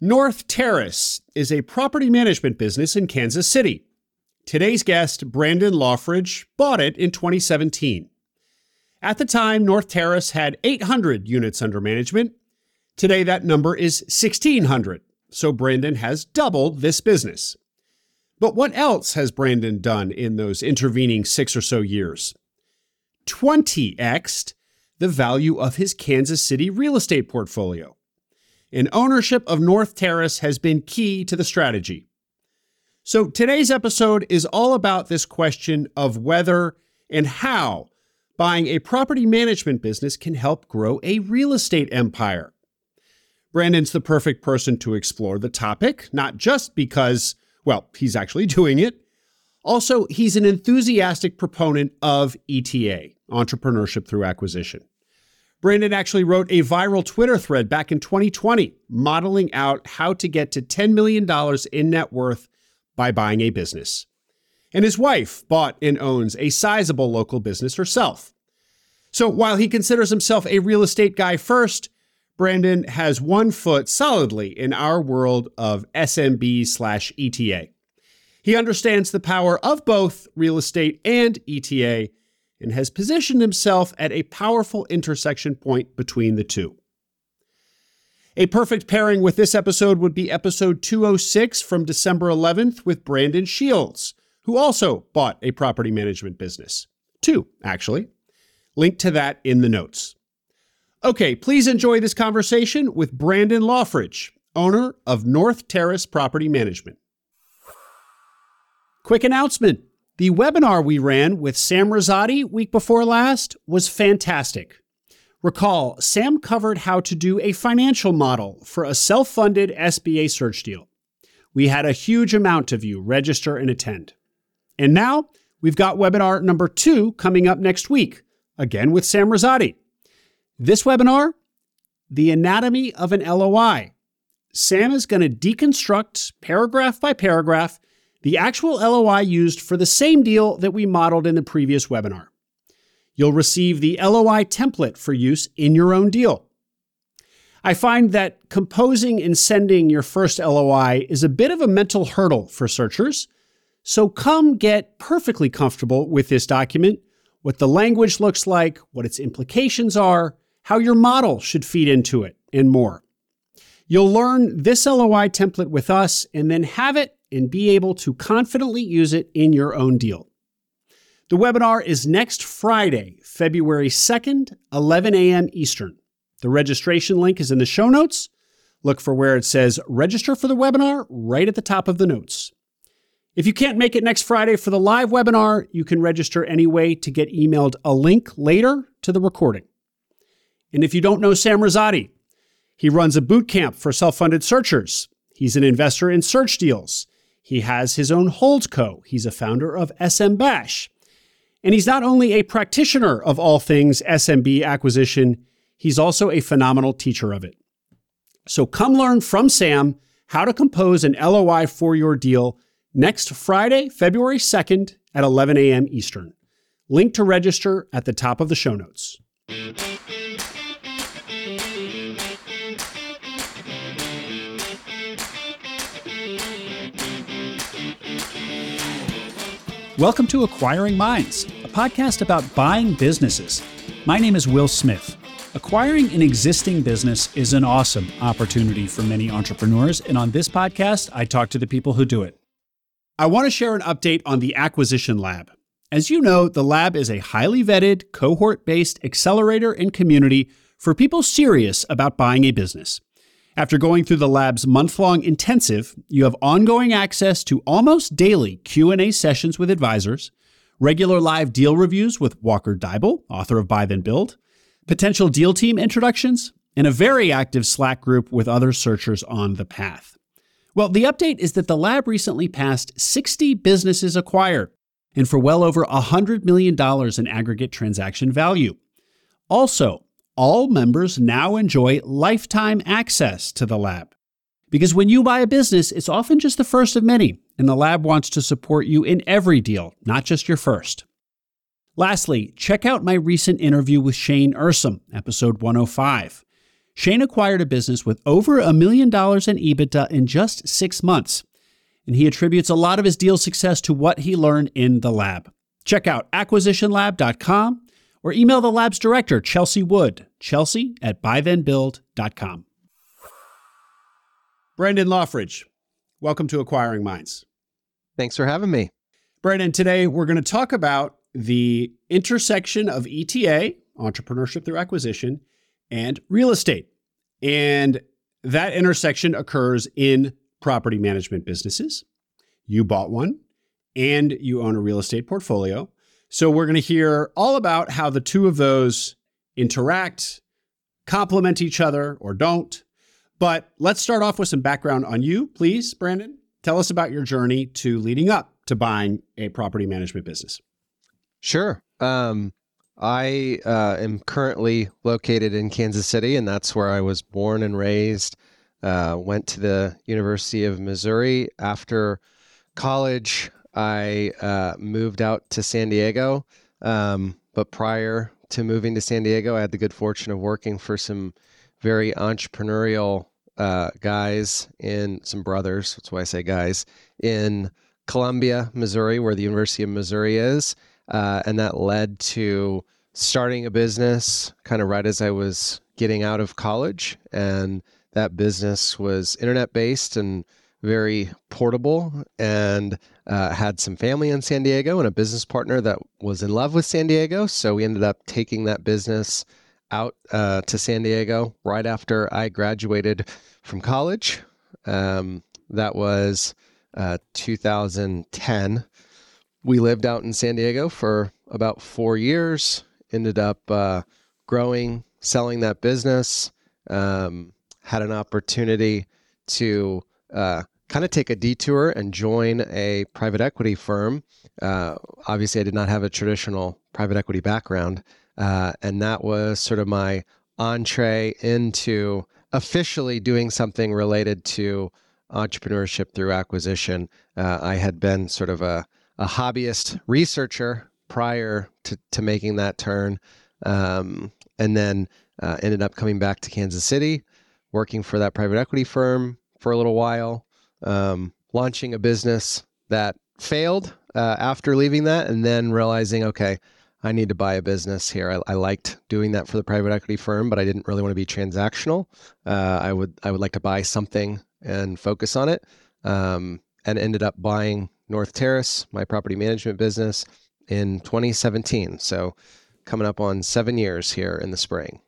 North Terrace is a property management business in Kansas City. Today's guest, Brandon Laughridge, bought it in 2017. At the time, North Terrace had 800 units under management. Today, that number is 1,600, so Brandon has doubled this business. But what else has Brandon done in those intervening six or so years? 20xed the value of his Kansas City real estate portfolio and ownership of North Terrace has been key to the strategy. So today's episode is all about this question of whether and how buying a property management business can help grow a real estate empire. Brandon's the perfect person to explore the topic, not just because, well, he's actually doing it. Also, he's an enthusiastic proponent of ETA, entrepreneurship through acquisition. Brandon actually wrote a viral Twitter thread back in 2020 modeling out how to get to $10 million in net worth by buying a business. And his wife bought and owns a sizable local business herself. So while he considers himself a real estate guy first, Brandon has one foot solidly in our world of SMB slash ETA. He understands the power of both real estate and ETA and has positioned himself at a powerful intersection point between the two. A perfect pairing with this episode would be episode 206 from December 11th with Brandon Shields, who also bought a property management business. Two, actually. Link to that in the notes. Okay, please enjoy this conversation with Brandon Laughridge, owner of North Terrace Property Management. Quick announcement the webinar we ran with Sam Rosati week before last was fantastic. Recall, Sam covered how to do a financial model for a self funded SBA search deal. We had a huge amount of you register and attend. And now we've got webinar number two coming up next week, again with Sam Rosati. This webinar, The Anatomy of an LOI. Sam is going to deconstruct paragraph by paragraph the actual LOI used for the same deal that we modeled in the previous webinar. You'll receive the LOI template for use in your own deal. I find that composing and sending your first LOI is a bit of a mental hurdle for searchers, so come get perfectly comfortable with this document, what the language looks like, what its implications are, how your model should feed into it, and more. You'll learn this LOI template with us and then have it and be able to confidently use it in your own deal. The webinar is next Friday, February 2nd, 11 a.m. Eastern. The registration link is in the show notes. Look for where it says register for the webinar right at the top of the notes. If you can't make it next Friday for the live webinar, you can register anyway to get emailed a link later to the recording. And if you don't know Sam Rosati, he runs a boot camp for self funded searchers. He's an investor in search deals. He has his own holdco. He's a founder of SMBash. And he's not only a practitioner of all things SMB acquisition, he's also a phenomenal teacher of it. So come learn from Sam how to compose an LOI for your deal next Friday, February 2nd at 11 a.m. Eastern. Link to register at the top of the show notes. Welcome to Acquiring Minds, a podcast about buying businesses. My name is Will Smith. Acquiring an existing business is an awesome opportunity for many entrepreneurs, and on this podcast, I talk to the people who do it. I want to share an update on the Acquisition Lab. As you know, the lab is a highly vetted, cohort based accelerator and community for people serious about buying a business. After going through the lab's month-long intensive, you have ongoing access to almost daily Q&A sessions with advisors, regular live deal reviews with Walker Deibel, author of Buy Then Build, potential deal team introductions, and a very active Slack group with other searchers on the path. Well, the update is that the lab recently passed 60 businesses acquired and for well over $100 million in aggregate transaction value. Also, all members now enjoy lifetime access to the lab. Because when you buy a business, it's often just the first of many, and the lab wants to support you in every deal, not just your first. Lastly, check out my recent interview with Shane Ursum, episode 105. Shane acquired a business with over a million dollars in EBITDA in just six months, and he attributes a lot of his deal success to what he learned in the lab. Check out acquisitionlab.com or email the lab's director, Chelsea Wood, chelsea at buythenbuild.com. Brandon Laughridge, welcome to Acquiring Minds. Thanks for having me. Brandon, today we're going to talk about the intersection of ETA, entrepreneurship through acquisition, and real estate. And that intersection occurs in property management businesses. You bought one and you own a real estate portfolio. So we're going to hear all about how the two of those interact, complement each other or don't. But let's start off with some background on you, please, Brandon. Tell us about your journey to leading up to buying a property management business. Sure. Um, I uh, am currently located in Kansas City, and that's where I was born and raised. Uh, went to the University of Missouri. After college, I uh, moved out to San Diego. Um, but prior to moving to San Diego, I had the good fortune of working for some very entrepreneurial uh, guys and some brothers. That's why I say guys in Columbia, Missouri, where the University of Missouri is. Uh, and that led to starting a business kind of right as I was getting out of college. And that business was internet based and very portable and uh, had some family in San Diego and a business partner that was in love with San Diego. So we ended up taking that business out uh, to San Diego right after I graduated from college. Um, that was uh, 2010 we lived out in San Diego for about four years. Ended up uh, growing, selling that business. Um, had an opportunity to uh, kind of take a detour and join a private equity firm. Uh, obviously, I did not have a traditional private equity background, uh, and that was sort of my entree into officially doing something related to entrepreneurship through acquisition. Uh, I had been sort of a a hobbyist researcher prior to, to making that turn. Um, and then uh, ended up coming back to Kansas City, working for that private equity firm for a little while, um, launching a business that failed uh, after leaving that, and then realizing, okay, I need to buy a business here. I, I, liked doing that for the private equity firm, but I didn't really want to be transactional. Uh, I would I would like to buy something and focus on it, um, and ended up buying North Terrace, my property management business, in 2017. So coming up on seven years here in the spring.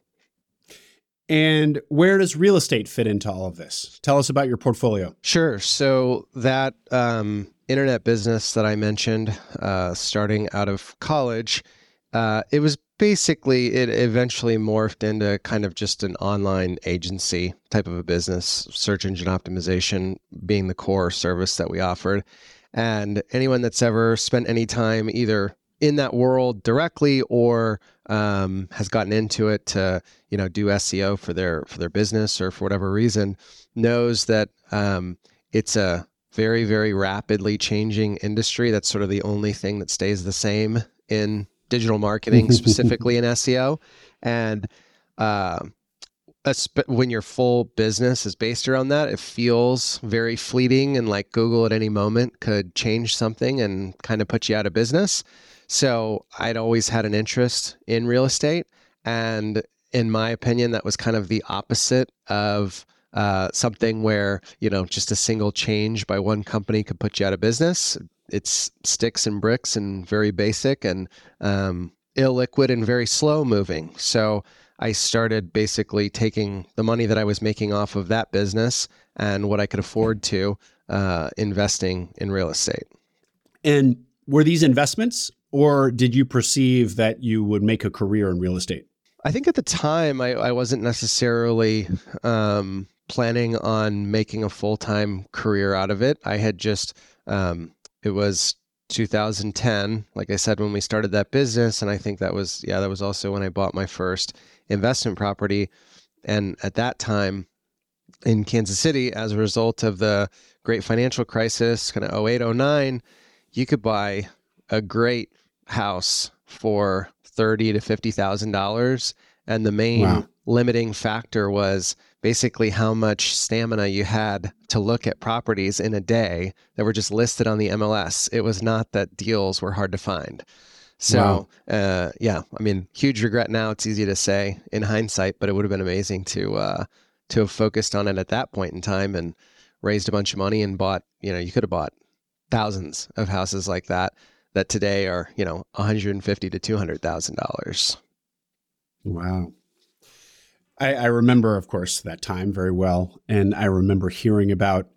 And where does real estate fit into all of this? Tell us about your portfolio. Sure. So that um, internet business that I mentioned, uh, starting out of college, uh, it was basically it eventually morphed into kind of just an online agency type of a business, search engine optimization being the core service that we offered. And anyone that's ever spent any time either in that world directly or um, has gotten into it to you know do SEO for their for their business or for whatever reason knows that um, it's a very very rapidly changing industry. That's sort of the only thing that stays the same in digital marketing, specifically in SEO. And uh, when your full business is based around that, it feels very fleeting and like Google at any moment could change something and kind of put you out of business. So I'd always had an interest in real estate. And in my opinion, that was kind of the opposite of uh, something where, you know, just a single change by one company could put you out of business. It's sticks and bricks and very basic and um, illiquid and very slow moving. So I started basically taking the money that I was making off of that business and what I could afford to uh, investing in real estate. And were these investments, or did you perceive that you would make a career in real estate? I think at the time I, I wasn't necessarily um, planning on making a full time career out of it. I had just, um, it was 2010, like I said, when we started that business. And I think that was, yeah, that was also when I bought my first investment property. And at that time in Kansas City, as a result of the great financial crisis, kind of 08, 09, you could buy a great house for thirty to fifty thousand dollars. And the main wow. limiting factor was basically how much stamina you had to look at properties in a day that were just listed on the MLS. It was not that deals were hard to find. So, wow. uh, yeah, I mean, huge regret now. It's easy to say in hindsight, but it would have been amazing to uh, to have focused on it at that point in time and raised a bunch of money and bought. You know, you could have bought thousands of houses like that that today are you know 150 to 200 thousand dollars. Wow. I, I remember, of course, that time very well, and I remember hearing about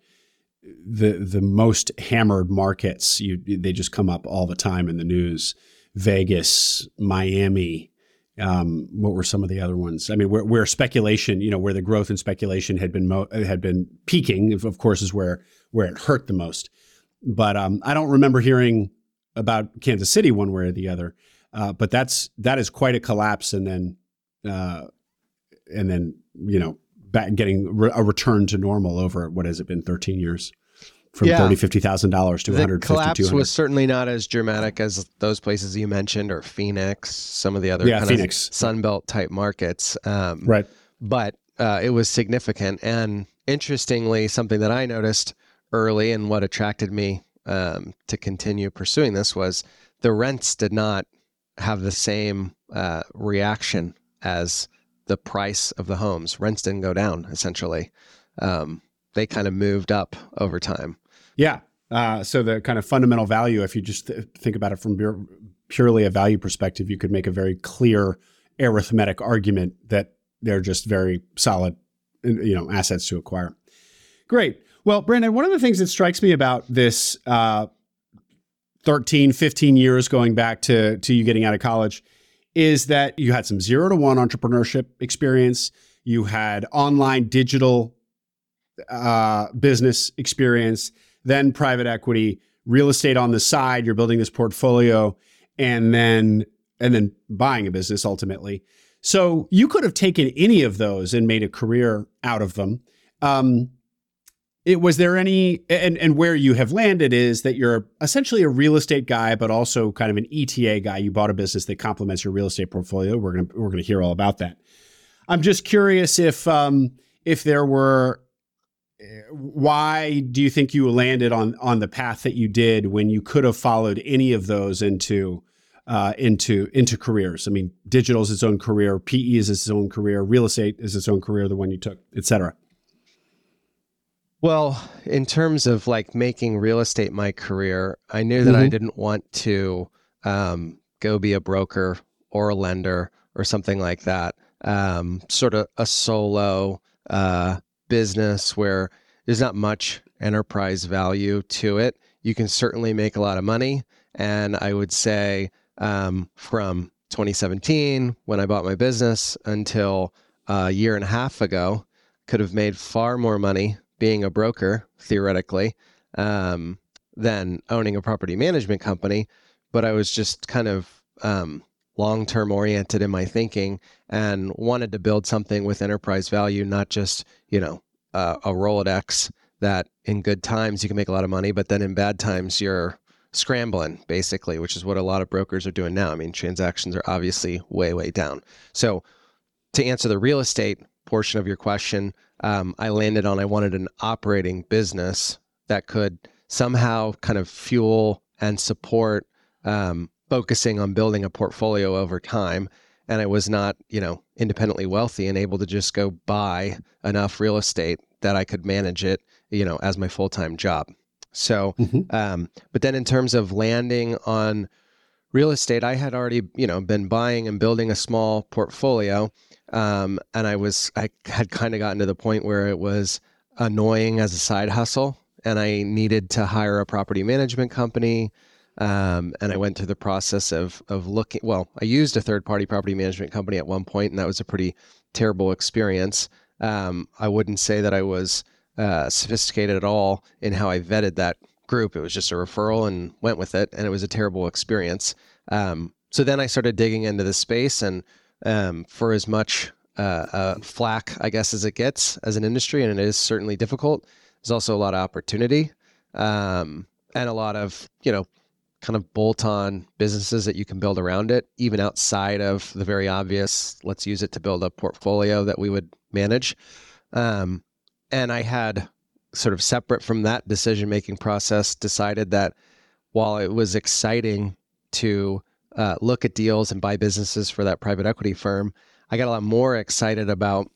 the the most hammered markets. You they just come up all the time in the news: Vegas, Miami. Um, what were some of the other ones? I mean, where, where speculation, you know, where the growth in speculation had been mo- had been peaking, of course, is where where it hurt the most. But um, I don't remember hearing about Kansas City one way or the other. Uh, but that's that is quite a collapse, and then uh, and then you know back getting re- a return to normal over what has it been 13 years from yeah. thirty fifty thousand dollars to one hundred fifty. Collapse was certainly not as dramatic as those places you mentioned, or Phoenix, some of the other yeah, kind Phoenix. of Sunbelt type markets. Um, right, but uh, it was significant, and interestingly, something that I noticed early, and what attracted me um, to continue pursuing this was the rents did not have the same uh, reaction as the price of the homes. Rents didn't go down essentially. Um, they kind of moved up over time. Yeah. Uh, so the kind of fundamental value, if you just th- think about it from purely a value perspective, you could make a very clear arithmetic argument that they're just very solid, you know, assets to acquire. Great. Well, Brandon, one of the things that strikes me about this uh, 13, 15 years going back to, to you getting out of college is that you had some zero to one entrepreneurship experience. You had online digital uh, business experience, then private equity, real estate on the side. You're building this portfolio, and then and then buying a business ultimately. So you could have taken any of those and made a career out of them. Um, it, was there any and and where you have landed is that you're essentially a real estate guy, but also kind of an ETA guy. You bought a business that complements your real estate portfolio. We're gonna we're gonna hear all about that. I'm just curious if um, if there were why do you think you landed on on the path that you did when you could have followed any of those into uh, into into careers? I mean, digital is its own career, PE is its own career, real estate is its own career, the one you took, et cetera. Well, in terms of like making real estate my career, I knew that mm-hmm. I didn't want to um, go be a broker or a lender or something like that. Um, sort of a solo uh, business where there's not much enterprise value to it. You can certainly make a lot of money. And I would say um, from 2017, when I bought my business, until a year and a half ago, could have made far more money being a broker theoretically um, than owning a property management company. But I was just kind of um, long term oriented in my thinking and wanted to build something with enterprise value, not just you know uh, a Rolodex that in good times you can make a lot of money, but then in bad times you're scrambling basically, which is what a lot of brokers are doing now. I mean, transactions are obviously way way down. So to answer the real estate portion of your question, um, I landed on I wanted an operating business that could somehow kind of fuel and support um, focusing on building a portfolio over time. And I was not, you know, independently wealthy and able to just go buy enough real estate that I could manage it, you know, as my full time job. So, mm-hmm. um, but then in terms of landing on real estate, I had already, you know, been buying and building a small portfolio. Um, and I was, I had kind of gotten to the point where it was annoying as a side hustle and I needed to hire a property management company. Um, and I went through the process of, of looking, well, I used a third party property management company at one point and that was a pretty terrible experience. Um, I wouldn't say that I was uh, sophisticated at all in how I vetted that group. It was just a referral and went with it, and it was a terrible experience. Um, so then I started digging into the space, and um, for as much uh, uh, flack, I guess, as it gets as an industry, and it is certainly difficult. There's also a lot of opportunity um, and a lot of you know kind of bolt on businesses that you can build around it, even outside of the very obvious, let's use it to build a portfolio that we would manage. Um, and I had sort of separate from that decision making process decided that while it was exciting to uh, look at deals and buy businesses for that private equity firm, I got a lot more excited about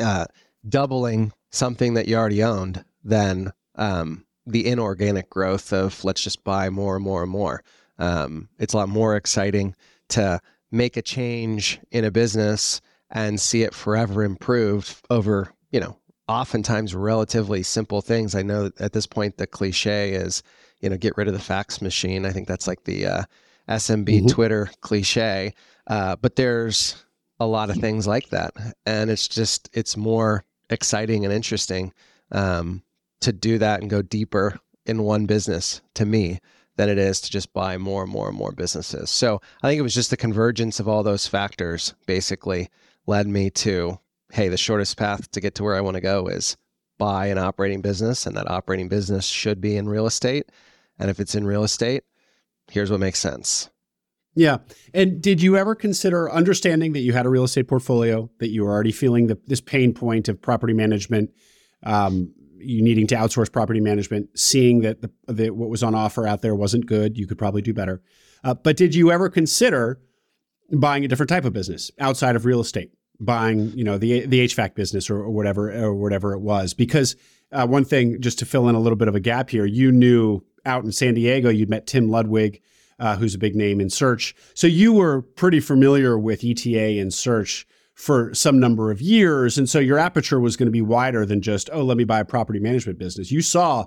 uh, doubling something that you already owned than um, the inorganic growth of let's just buy more and more and more. Um, it's a lot more exciting to make a change in a business and see it forever improved over, you know, oftentimes relatively simple things. I know at this point the cliche is, you know, get rid of the fax machine. I think that's like the uh, SMB mm-hmm. Twitter cliche. Uh, but there's a lot of things like that, and it's just it's more exciting and interesting um, to do that and go deeper in one business to me than it is to just buy more and more and more businesses. So I think it was just the convergence of all those factors basically led me to hey, the shortest path to get to where I want to go is buy an operating business, and that operating business should be in real estate. And if it's in real estate, here's what makes sense. Yeah. And did you ever consider understanding that you had a real estate portfolio, that you were already feeling the, this pain point of property management, um, you needing to outsource property management, seeing that the, the, what was on offer out there wasn't good, you could probably do better. Uh, but did you ever consider buying a different type of business outside of real estate? buying, you know, the the HVAC business or, or whatever or whatever it was. Because uh, one thing, just to fill in a little bit of a gap here, you knew out in San Diego, you'd met Tim Ludwig, uh, who's a big name in search. So you were pretty familiar with ETA and search for some number of years, and so your aperture was going to be wider than just, oh, let me buy a property management business. You saw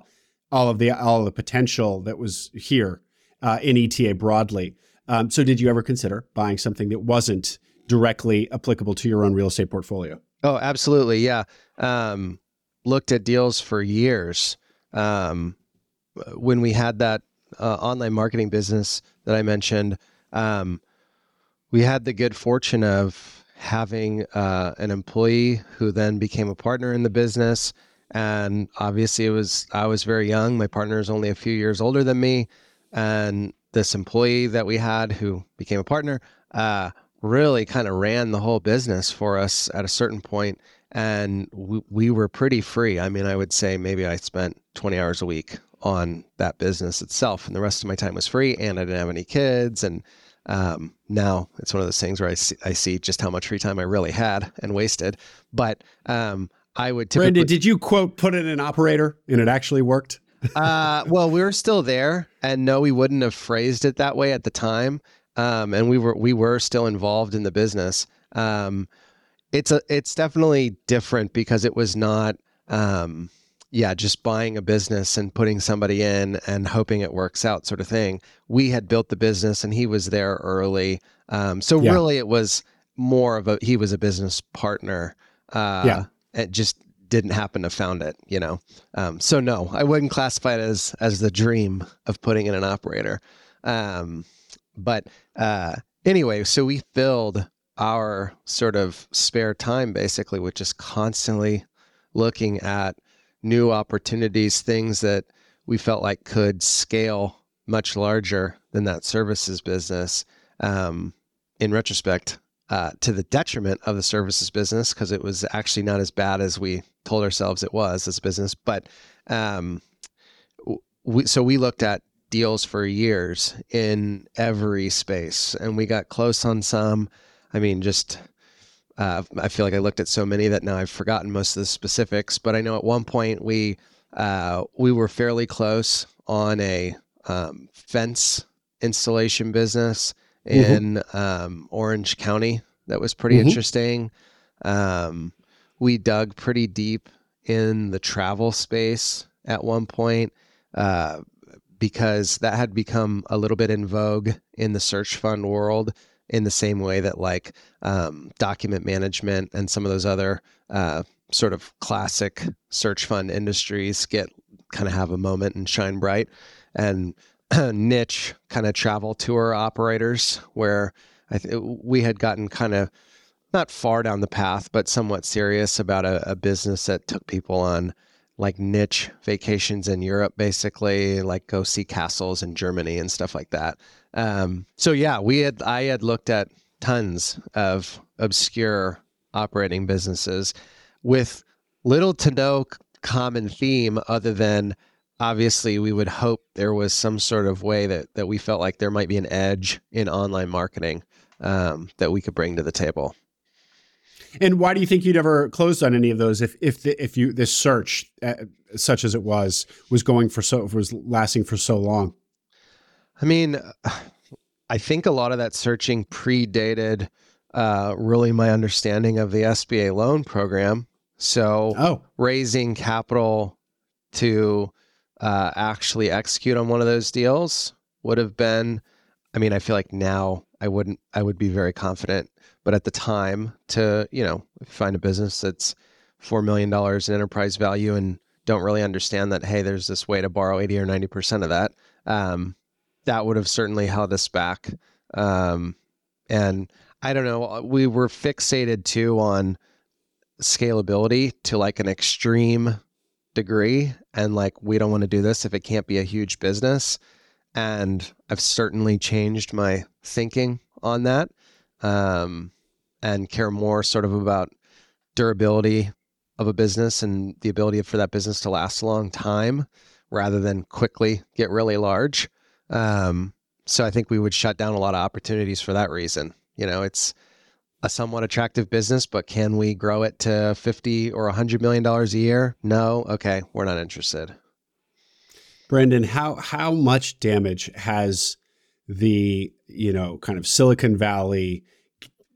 all of the all of the potential that was here uh, in ETA broadly. Um, so did you ever consider buying something that wasn't directly applicable to your own real estate portfolio. Oh, absolutely. Yeah. Um, looked at deals for years. Um, when we had that uh, online marketing business that I mentioned, um, we had the good fortune of having uh, an employee who then became a partner in the business. And obviously, it was I was very young. My partner is only a few years older than me, and this employee that we had who became a partner uh, really kind of ran the whole business for us at a certain point and we, we were pretty free i mean i would say maybe i spent 20 hours a week on that business itself and the rest of my time was free and i didn't have any kids and um, now it's one of those things where I see, I see just how much free time i really had and wasted. But um, i would typically Brandon, did you quote put in an operator and it actually worked? Uh, well we were still there and no we wouldn't have phrased it that way at the time. Um, and we were we were still involved in the business. Um, it's a it's definitely different because it was not um, yeah just buying a business and putting somebody in and hoping it works out sort of thing. We had built the business and he was there early, um, so yeah. really it was more of a he was a business partner. Uh, yeah, it just didn't happen to found it, you know. Um, so no, I wouldn't classify it as as the dream of putting in an operator. Um, but uh, anyway, so we filled our sort of spare time basically with just constantly looking at new opportunities, things that we felt like could scale much larger than that services business. Um, in retrospect, uh, to the detriment of the services business, because it was actually not as bad as we told ourselves it was as a business. But um, we, so we looked at deals for years in every space, and we got close on some. I mean, just uh, I feel like I looked at so many that now I've forgotten most of the specifics. But I know at one point we uh, we were fairly close on a um, fence installation business mm-hmm. in mm-hmm. um, Orange County that was pretty mm-hmm. interesting. Um, we dug pretty deep in the travel space at one point. Uh, because that had become a little bit in vogue in the search fund world in the same way that like um, document management and some of those other uh, sort of classic search fund industries get kind of have a moment and shine bright. And niche kind of travel tour operators where I th- we had gotten kind of not far down the path but somewhat serious about a, a business that took people on like niche vacations in Europe, basically, like go see castles in Germany and stuff like that. Um, so yeah, we had I had looked at tons of obscure operating businesses with little to no common theme other than obviously we would hope there was some sort of way that that we felt like there might be an edge in online marketing um, that we could bring to the table. And why do you think you'd ever closed on any of those if if the, if you this search, uh, such as it was, was going for so was lasting for so long? I mean, I think a lot of that searching predated uh, really my understanding of the SBA loan program. So oh. raising capital to uh, actually execute on one of those deals would have been. I mean, I feel like now I wouldn't. I would be very confident but at the time, to you know, find a business that's four million dollars in enterprise value and don't really understand that hey, there's this way to borrow eighty or ninety percent of that. Um, that would have certainly held us back. Um, and I don't know, we were fixated too on scalability to like an extreme degree, and like we don't want to do this if it can't be a huge business. And I've certainly changed my thinking on that um, and care more sort of about durability of a business and the ability for that business to last a long time rather than quickly get really large. Um, so I think we would shut down a lot of opportunities for that reason. You know, it's a somewhat attractive business, but can we grow it to 50 or 100 million dollars a year? No. Okay, we're not interested. Brandon, how how much damage has the, you know, kind of Silicon Valley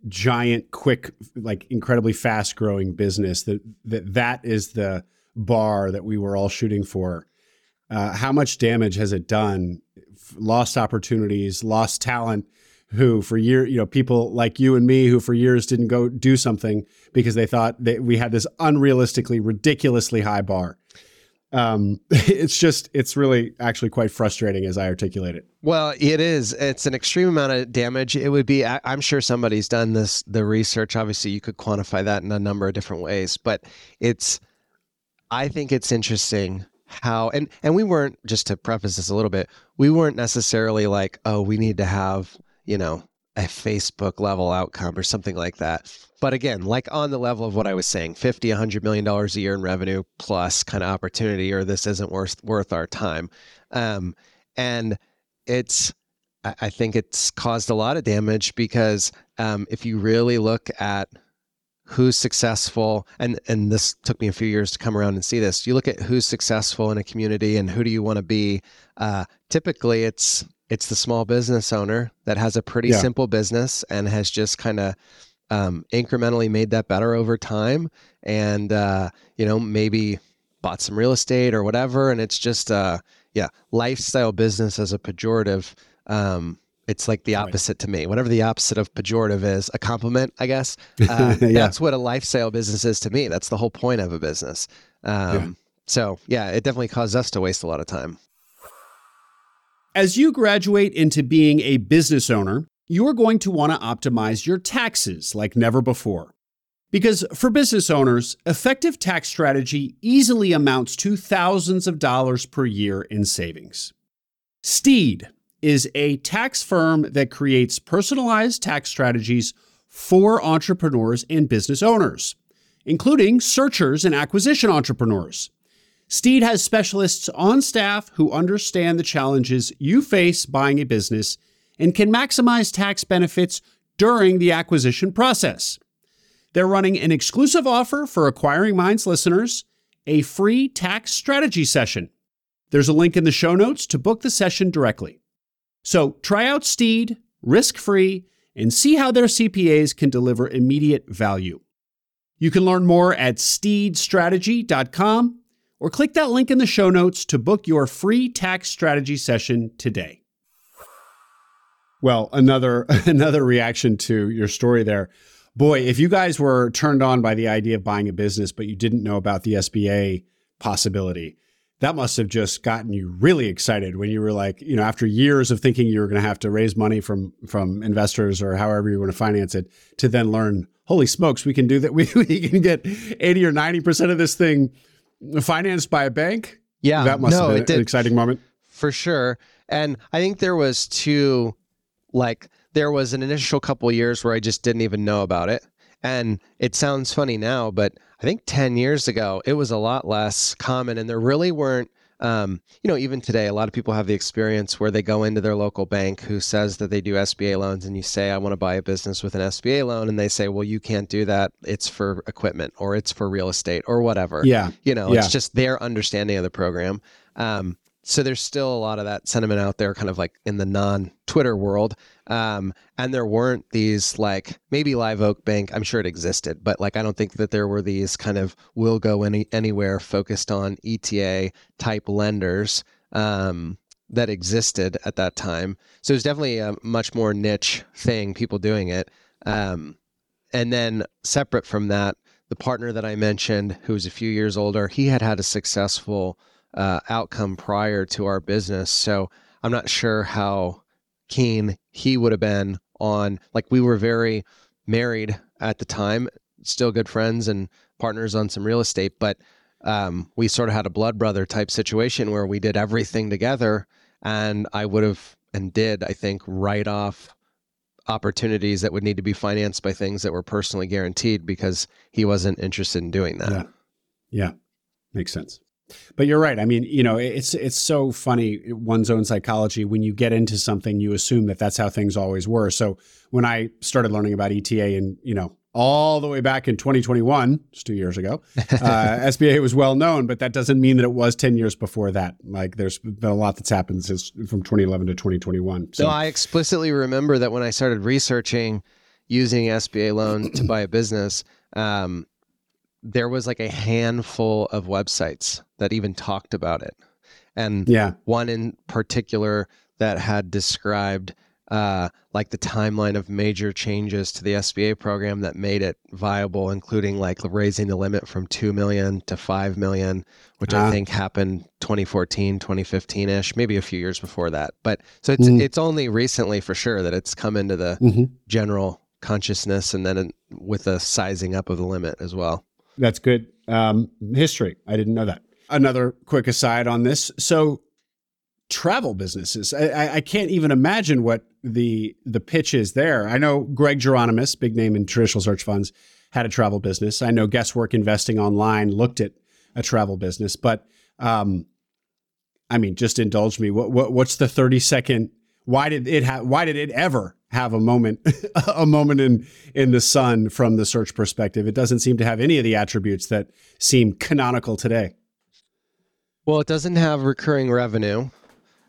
giant, quick, like incredibly fast growing business that that that is the bar that we were all shooting for. Uh, how much damage has it done? Lost opportunities, lost talent. Who for years, you know, people like you and me who for years didn't go do something because they thought that we had this unrealistically, ridiculously high bar um, it's just it's really actually quite frustrating as I articulate it. Well, it is. It's an extreme amount of damage. It would be. I, am sure somebody's done this. The research. Obviously, you could quantify that in a number of different ways, but it's. I think it's interesting how and and we weren't just to preface this a little bit. We weren't necessarily like, oh, we need to have you know a Facebook level outcome or something like that. But again, like on the level of what I was saying, 50, 100 million dollars a year in revenue plus kind of opportunity, or this isn't worth worth our time. Um, and it's, I think it's caused a lot of damage because um, if you really look at who's successful, and and this took me a few years to come around and see this. You look at who's successful in a community and who do you want to be. Uh, typically, it's it's the small business owner that has a pretty yeah. simple business and has just kind of um, incrementally made that better over time. And uh, you know maybe bought some real estate or whatever. And it's just uh, yeah lifestyle business as a pejorative um, it's like the opposite to me. Whatever the opposite of pejorative is a compliment i guess uh, yeah. that's what a lifestyle business is to me. That's the whole point of a business. Um, yeah. so yeah it definitely caused us to waste a lot of time. As you graduate into being a business owner, you're going to want to optimize your taxes like never before. Because for business owners, effective tax strategy easily amounts to thousands of dollars per year in savings. Steed is a tax firm that creates personalized tax strategies for entrepreneurs and business owners, including searchers and acquisition entrepreneurs. Steed has specialists on staff who understand the challenges you face buying a business and can maximize tax benefits during the acquisition process. They're running an exclusive offer for Acquiring Minds listeners a free tax strategy session. There's a link in the show notes to book the session directly. So try out Steed risk free and see how their CPAs can deliver immediate value. You can learn more at steedstrategy.com or click that link in the show notes to book your free tax strategy session today. Well, another another reaction to your story there. Boy, if you guys were turned on by the idea of buying a business but you didn't know about the SBA possibility, that must have just gotten you really excited when you were like, you know, after years of thinking you were going to have to raise money from from investors or however you want to finance it to then learn, holy smokes, we can do that. We, we can get 80 or 90% of this thing financed by a bank. Yeah, that must no, have been an exciting moment. for sure. And I think there was two, like there was an initial couple years where I just didn't even know about it. And it sounds funny now, but I think 10 years ago, it was a lot less common. And there really weren't, um, you know, even today, a lot of people have the experience where they go into their local bank who says that they do SBA loans, and you say, I want to buy a business with an SBA loan. And they say, well, you can't do that. It's for equipment or it's for real estate or whatever. Yeah. You know, Yeah. it's just their understanding of the program. Um, so there's still a lot of that sentiment out there, kind of like in the non Twitter world. Um, and there weren't these like maybe Live Oak Bank. I'm sure it existed, but like I don't think that there were these kind of will go any anywhere focused on ETA type lenders um, that existed at that time. So it was definitely a much more niche thing, people doing it. Um, and then separate from that, the partner that I mentioned, who was a few years older, he had had a successful uh, outcome prior to our business. So I'm not sure how keen he would have been on, like, we were very married at the time, still good friends and partners on some real estate, but um, we sort of had a blood brother type situation where we did everything together. And I would have and did, I think, write off opportunities that would need to be financed by things that were personally guaranteed because he wasn't interested in doing that. Yeah. Yeah. Makes sense. But you're right. I mean, you know, it's it's so funny one's own psychology when you get into something you assume that that's how things always were. So when I started learning about ETA and, you know, all the way back in 2021, just 2 years ago, uh, SBA was well known, but that doesn't mean that it was 10 years before that. Like there's been a lot that's happened since from 2011 to 2021. So So I explicitly remember that when I started researching using SBA loan to buy a business, um, there was like a handful of websites that even talked about it. And yeah. one in particular that had described uh, like the timeline of major changes to the SBA program that made it viable, including like raising the limit from 2 million to 5 million, which Ah. I think happened 2014, 2015 ish, maybe a few years before that. But so it's, Mm. it's only recently for sure that it's come into the Mhm. general consciousness and then with a sizing up of the limit as well. That's good. Um, history. I didn't know that. Another quick aside on this. So, travel businesses. I, I, can't even imagine what the the pitch is there. I know Greg Geronimus, big name in traditional search funds, had a travel business. I know Guesswork Investing Online looked at a travel business, but um, I mean, just indulge me. What, what what's the thirty second? Why did it have? Why did it ever have a moment, a moment in in the sun from the search perspective? It doesn't seem to have any of the attributes that seem canonical today. Well, it doesn't have recurring revenue.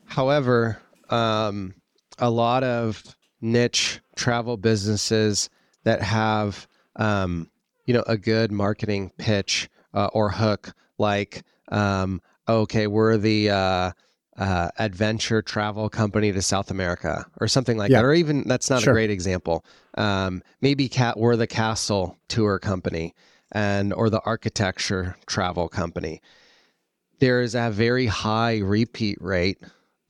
However, um, a lot of niche travel businesses that have, um, you know, a good marketing pitch uh, or hook, like, um, okay, we're the uh, uh, adventure travel company to South America or something like Yeah. that, or even that's not Sure. a great example. Um, maybe cat, we're the castle tour company and or the architecture travel company there is a very high repeat rate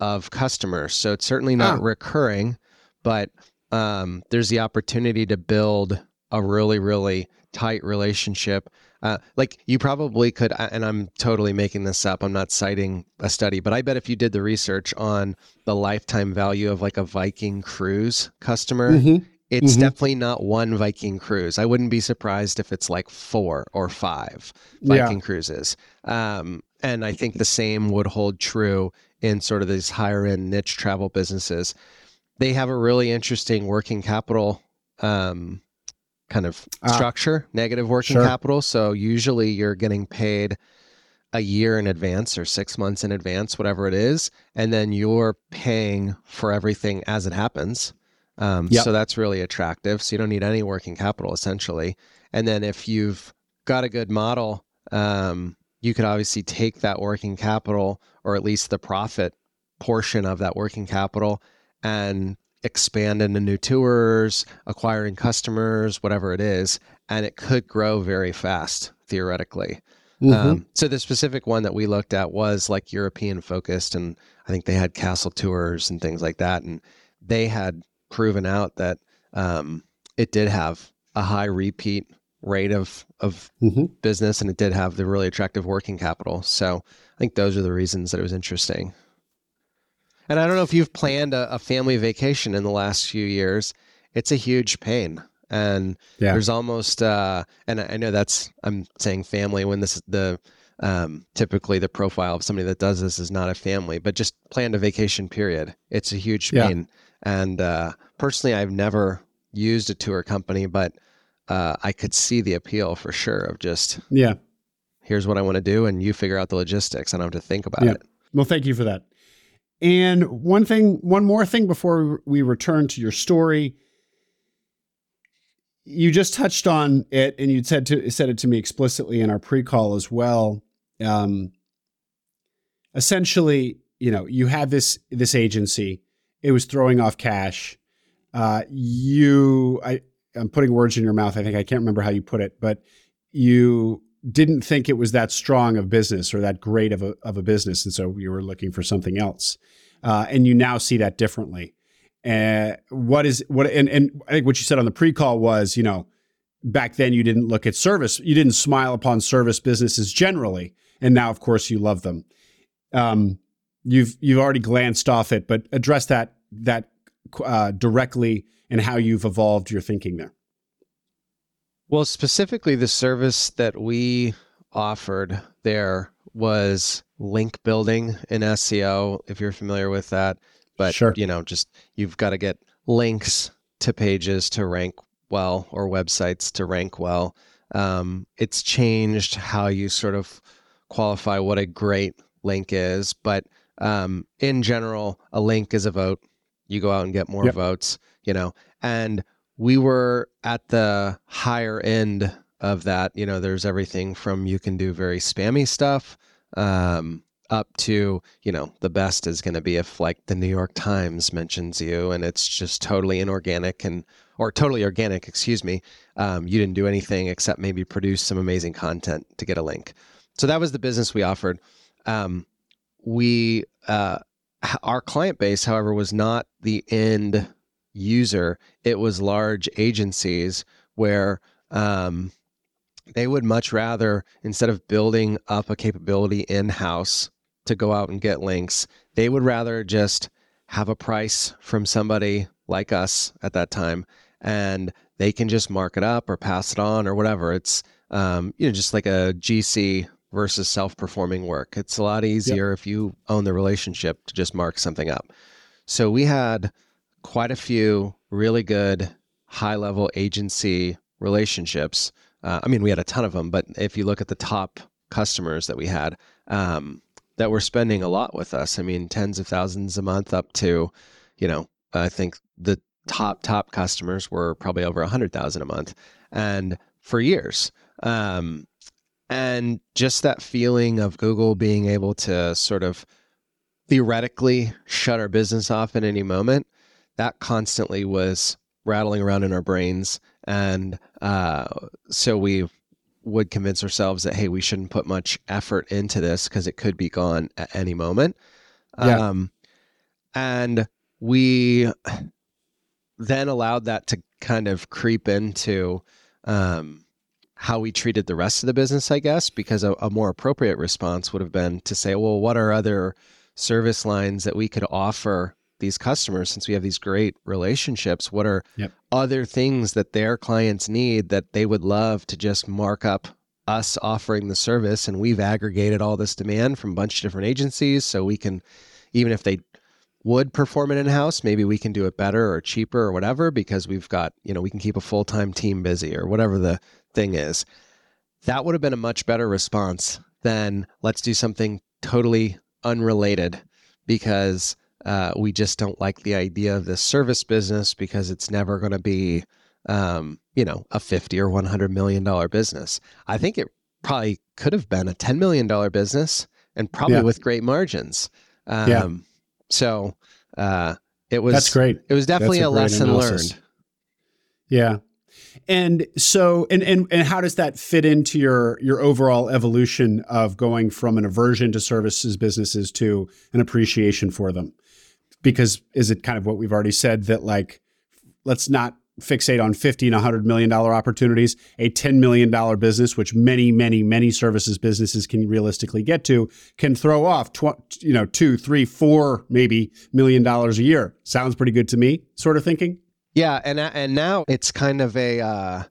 of customers. So it's certainly not Ah. recurring, but um, there's the opportunity to build a really, really tight relationship. Uh, like you probably could, and I'm totally making this up. I'm not citing a study, but I bet if you did the research on the lifetime value of like a Viking cruise customer, it's Mhm. definitely not one Viking cruise. I wouldn't be surprised if it's like four or five Yeah. Viking cruises. Um, and I think the same would hold true in sort of these higher end niche travel businesses. They have a really interesting working capital um, kind of Ah. structure, negative working Sure. capital. So usually you're getting paid a year in advance or six months in advance, whatever it is. And then you're paying for everything as it happens. Um, Yep. So that's really attractive. So you don't need any working capital essentially. And then if you've got a good model, um, you could obviously take that working capital or at least the profit portion of that working capital and expand into new tours, acquiring customers, whatever it is. And it could grow very fast theoretically. Mhm. Um, so the specific one that we looked at was like European focused, and I think they had castle tours and things like that, and they had proven out that um, it did have a high repeat rate of of mm-hmm. business, and it did have the really attractive working capital. So I think those are the reasons that it was interesting. And I don't know if you've planned a, a family vacation in the last few years. It's a huge pain and yeah. there's almost uh, and I know that's I'm saying family when this is the um, typically the profile of somebody that does this is not a family, but just planned a vacation period. It's a huge pain. Yeah. And uh, personally, I've never used a tour company, but uh, I could see the appeal for sure of just yeah. Here's what I want to do, and you figure out the logistics. I don't have to think about yeah. it. Well, thank you for that. And one thing, one more thing before we return to your story you just touched on it, and you said to said it to me explicitly in our pre-call as well. Um, essentially, you know, you had this this agency. It was throwing off cash. Uh, you, I, I'm putting words in your mouth. I think I can't remember how you put it, but you didn't think it was that strong of business or that great of a of a business, and so you were looking for something else. Uh, and you now see that differently. And what is what and, and I think what you said on the pre-call was, you know, back then you didn't look at service, you didn't smile upon service businesses generally, and now of course you love them. Um, you've you've already glanced off it, but address that that uh, directly and how you've evolved your thinking there. Well, specifically, the service that we offered there was link building in SEO. If you're familiar with that, but sure. you know, just you've got to get links to pages to rank well or websites to rank well. Um, it's changed how you sort of qualify what a great link is, but um, in general, a link is a vote. You go out and get more yep. votes, you know, and we were at the higher end of that. You know, there's everything from you can do very spammy stuff um, up to you know the best is going to be if like the new york times mentions you and it's just totally inorganic and or totally organic excuse me um, you didn't do anything except maybe produce some amazing content to get a link so that was the business we offered um, we uh, our client base however was not the end user it was large agencies where um, they would much rather instead of building up a capability in house to go out and get links. They would rather just have a price from somebody like us at that time and they can just mark it up or pass it on or whatever. It's um, you know just like a GC versus self-performing work. It's a lot easier yep. if you own the relationship to just mark something up. So we had quite a few really good high-level agency relationships. Uh, I mean, we had a ton of them, but if you look at the top customers that we had, um, that were spending a lot with us. I mean, tens of thousands a month up to, you know, I think the top top customers were probably over a hundred thousand a month, and for years. Um, and just that feeling of Google being able to sort of theoretically shut our business off at any moment, that constantly was rattling around in our brains. And uh, so we would convince ourselves that hey we shouldn't put much effort into this because it could be gone at any moment yeah. um, and we then allowed that to kind of creep into um, how we treated the rest of the business i guess because a, a more appropriate response would have been to say well what are other service lines that we could offer these customers since we have these great relationships what are yep. other things that their clients need that they would love to just mark up us offering the service and we've aggregated all this demand from a bunch of different agencies so we can even if they would perform it in house maybe we can do it better or cheaper or whatever because we've got you know we can keep a full-time team busy or whatever the thing is that would have been a much better response than let's do something totally unrelated because uh, we just don't like the idea of this service business because it's never going to be, um, you know, a 50 or 100 million dollar business. I think it probably could have been a 10 million dollar business and probably yeah. with great margins. Um, yeah. So uh, it was that's great. It was definitely a, a lesson analysis. learned. Yeah. And so and, and and how does that fit into your your overall evolution of going from an aversion to services businesses to an appreciation for them? Because is it kind of what we've already said that like let's not fixate on 50 and 100 million dollar opportunities. A 10 million dollar business which many many many services businesses can realistically get to can throw off tw- you know two three four maybe million dollars a year. Sounds pretty good to me sort of thinking? Yeah and and now it's kind of a uh,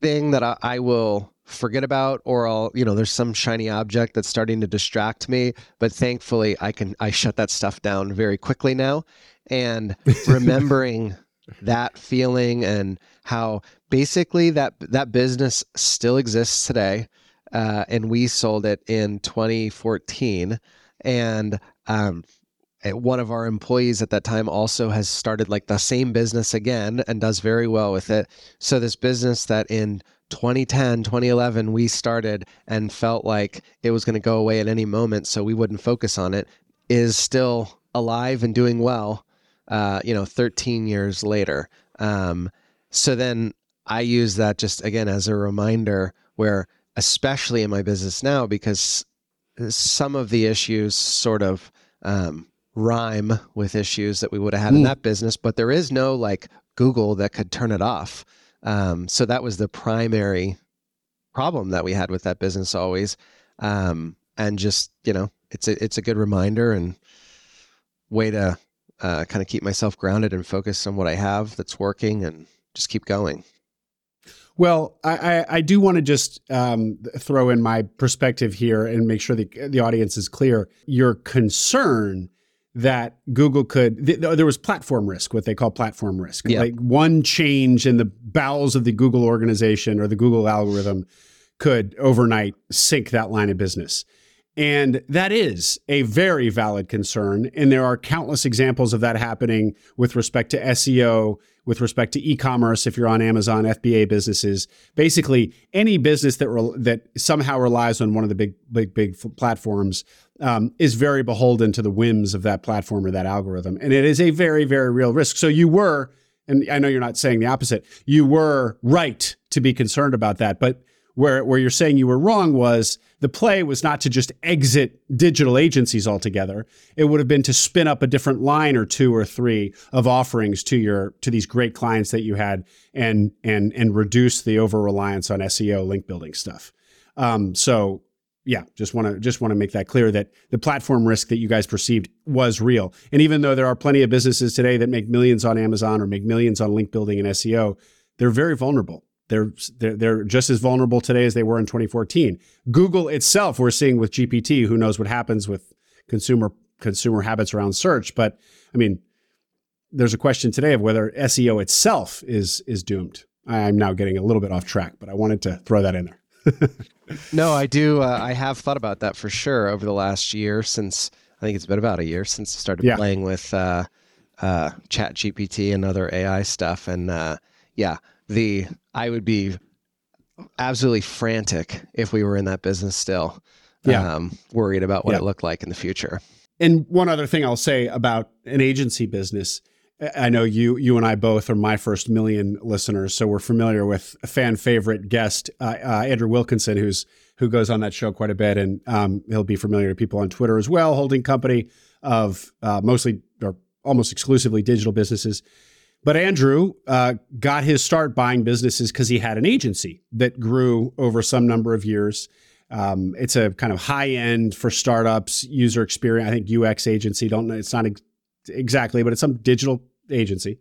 thing that I, I will forget about or I'll, you know, there's some shiny object that's starting to distract me, but thankfully I can I shut that stuff down very quickly now. And remembering that feeling and how basically that that business still exists today uh, and we sold it in 2014 and um, one of our employees at that time also has started like the same business again and does very well with it. So this business that in 2010 2011 we started and felt like it was going to go away at any moment so we wouldn't focus on it is still alive and doing well uh, you know, 13 years later. Um, so then I use that just again as a reminder where, especially in my business now, because some of the issues sort of um, rhyme with issues that we would have had mm. in that business, but there is no like Google that could turn it off. Um, so that was the primary problem that we had with that business always. Um, and just, you know, it's a, it's a good reminder and way to uh, kind of keep myself grounded and focused on what I have that's working and just keep going. Well, I, I, I do want to just um, throw in my perspective here and make sure the, the audience is clear. Your concern that Google could, th- there was platform risk, what they call platform risk. Like one change in the bowels of the Google organization or the Google algorithm could overnight sink that line of business. And that is a very valid concern. And there are countless examples of that happening with respect to SEO, with respect to e-commerce. If you're on Amazon, FBA businesses, basically any business that re- that somehow relies on one of the big, big, big platforms um, is very beholden to the whims of that platform or that algorithm. And it is a very, very real risk. So you were, and I know you're not saying the opposite, you were right to be concerned about that. But where where you're saying you were wrong was the play was not to just exit digital agencies altogether. It would have been to spin up a different line or two or three of offerings to your to these great clients that you had and and and reduce the over reliance on SEO link building stuff. Um, so yeah, just want to just want to make that clear that the platform risk that you guys perceived was real. And even though there are plenty of businesses today that make millions on Amazon or make millions on link building and SEO, they're very vulnerable. They're, they're, they're just as vulnerable today as they were in 2014. Google itself, we're seeing with GPT, who knows what happens with consumer consumer habits around search. But I mean, there's a question today of whether SEO itself is is doomed. I'm now getting a little bit off track, but I wanted to throw that in there. no, I do. Uh, I have thought about that for sure over the last year since I think it's been about a year since I started yeah. playing with uh, uh, Chat GPT and other AI stuff. And uh, yeah, the I would be absolutely frantic if we were in that business still. Yeah. Um, worried about what yeah. it looked like in the future. And one other thing I'll say about an agency business. I know you you and I both are my first million listeners, so we're familiar with a fan favorite guest, uh, uh, Andrew Wilkinson, who's who goes on that show quite a bit, and um, he'll be familiar to people on Twitter as well, holding company of uh, mostly or almost exclusively digital businesses. But Andrew uh, got his start buying businesses because he had an agency that grew over some number of years. Um, it's a kind of high end for startups user experience. I think UX agency. Don't know. It's not ex- exactly, but it's some digital agency.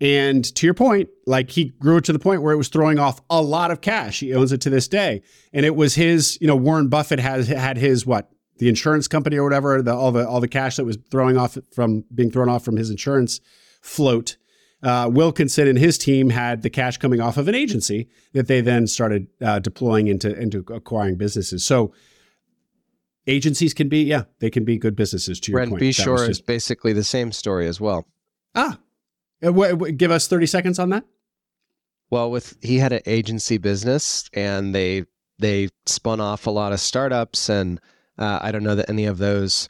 And to your point, like he grew it to the point where it was throwing off a lot of cash. He owns it to this day, and it was his. You know, Warren Buffett has had his what the insurance company or whatever. The, all the all the cash that was throwing off from being thrown off from his insurance float uh, Wilkinson and his team had the cash coming off of an agency that they then started uh, deploying into into acquiring businesses. So agencies can be, yeah, they can be good businesses. To your Brent point, Beshore just... is basically the same story as well. Ah, uh, give us thirty seconds on that. Well, with he had an agency business, and they they spun off a lot of startups, and uh, I don't know that any of those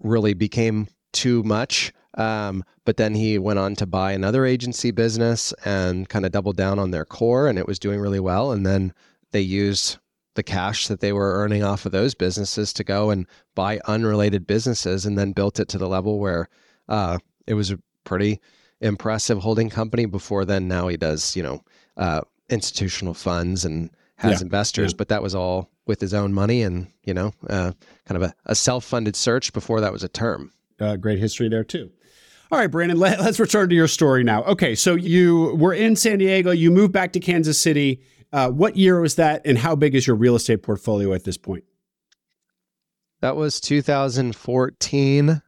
really became too much. Um, but then he went on to buy another agency business and kind of doubled down on their core, and it was doing really well. And then they used the cash that they were earning off of those businesses to go and buy unrelated businesses, and then built it to the level where uh, it was a pretty impressive holding company. Before then, now he does, you know, uh, institutional funds and has Yeah, investors, yeah. but that was all with his own money and, you know, uh, kind of a, a self funded search before that was a term. uh, great history there too. All right, Brandon, let, us return to your story now. Okay, so you were in San Diego, you moved back to Kansas City. Uh, what year was that, and how big is your real estate portfolio at this point? That was 2014.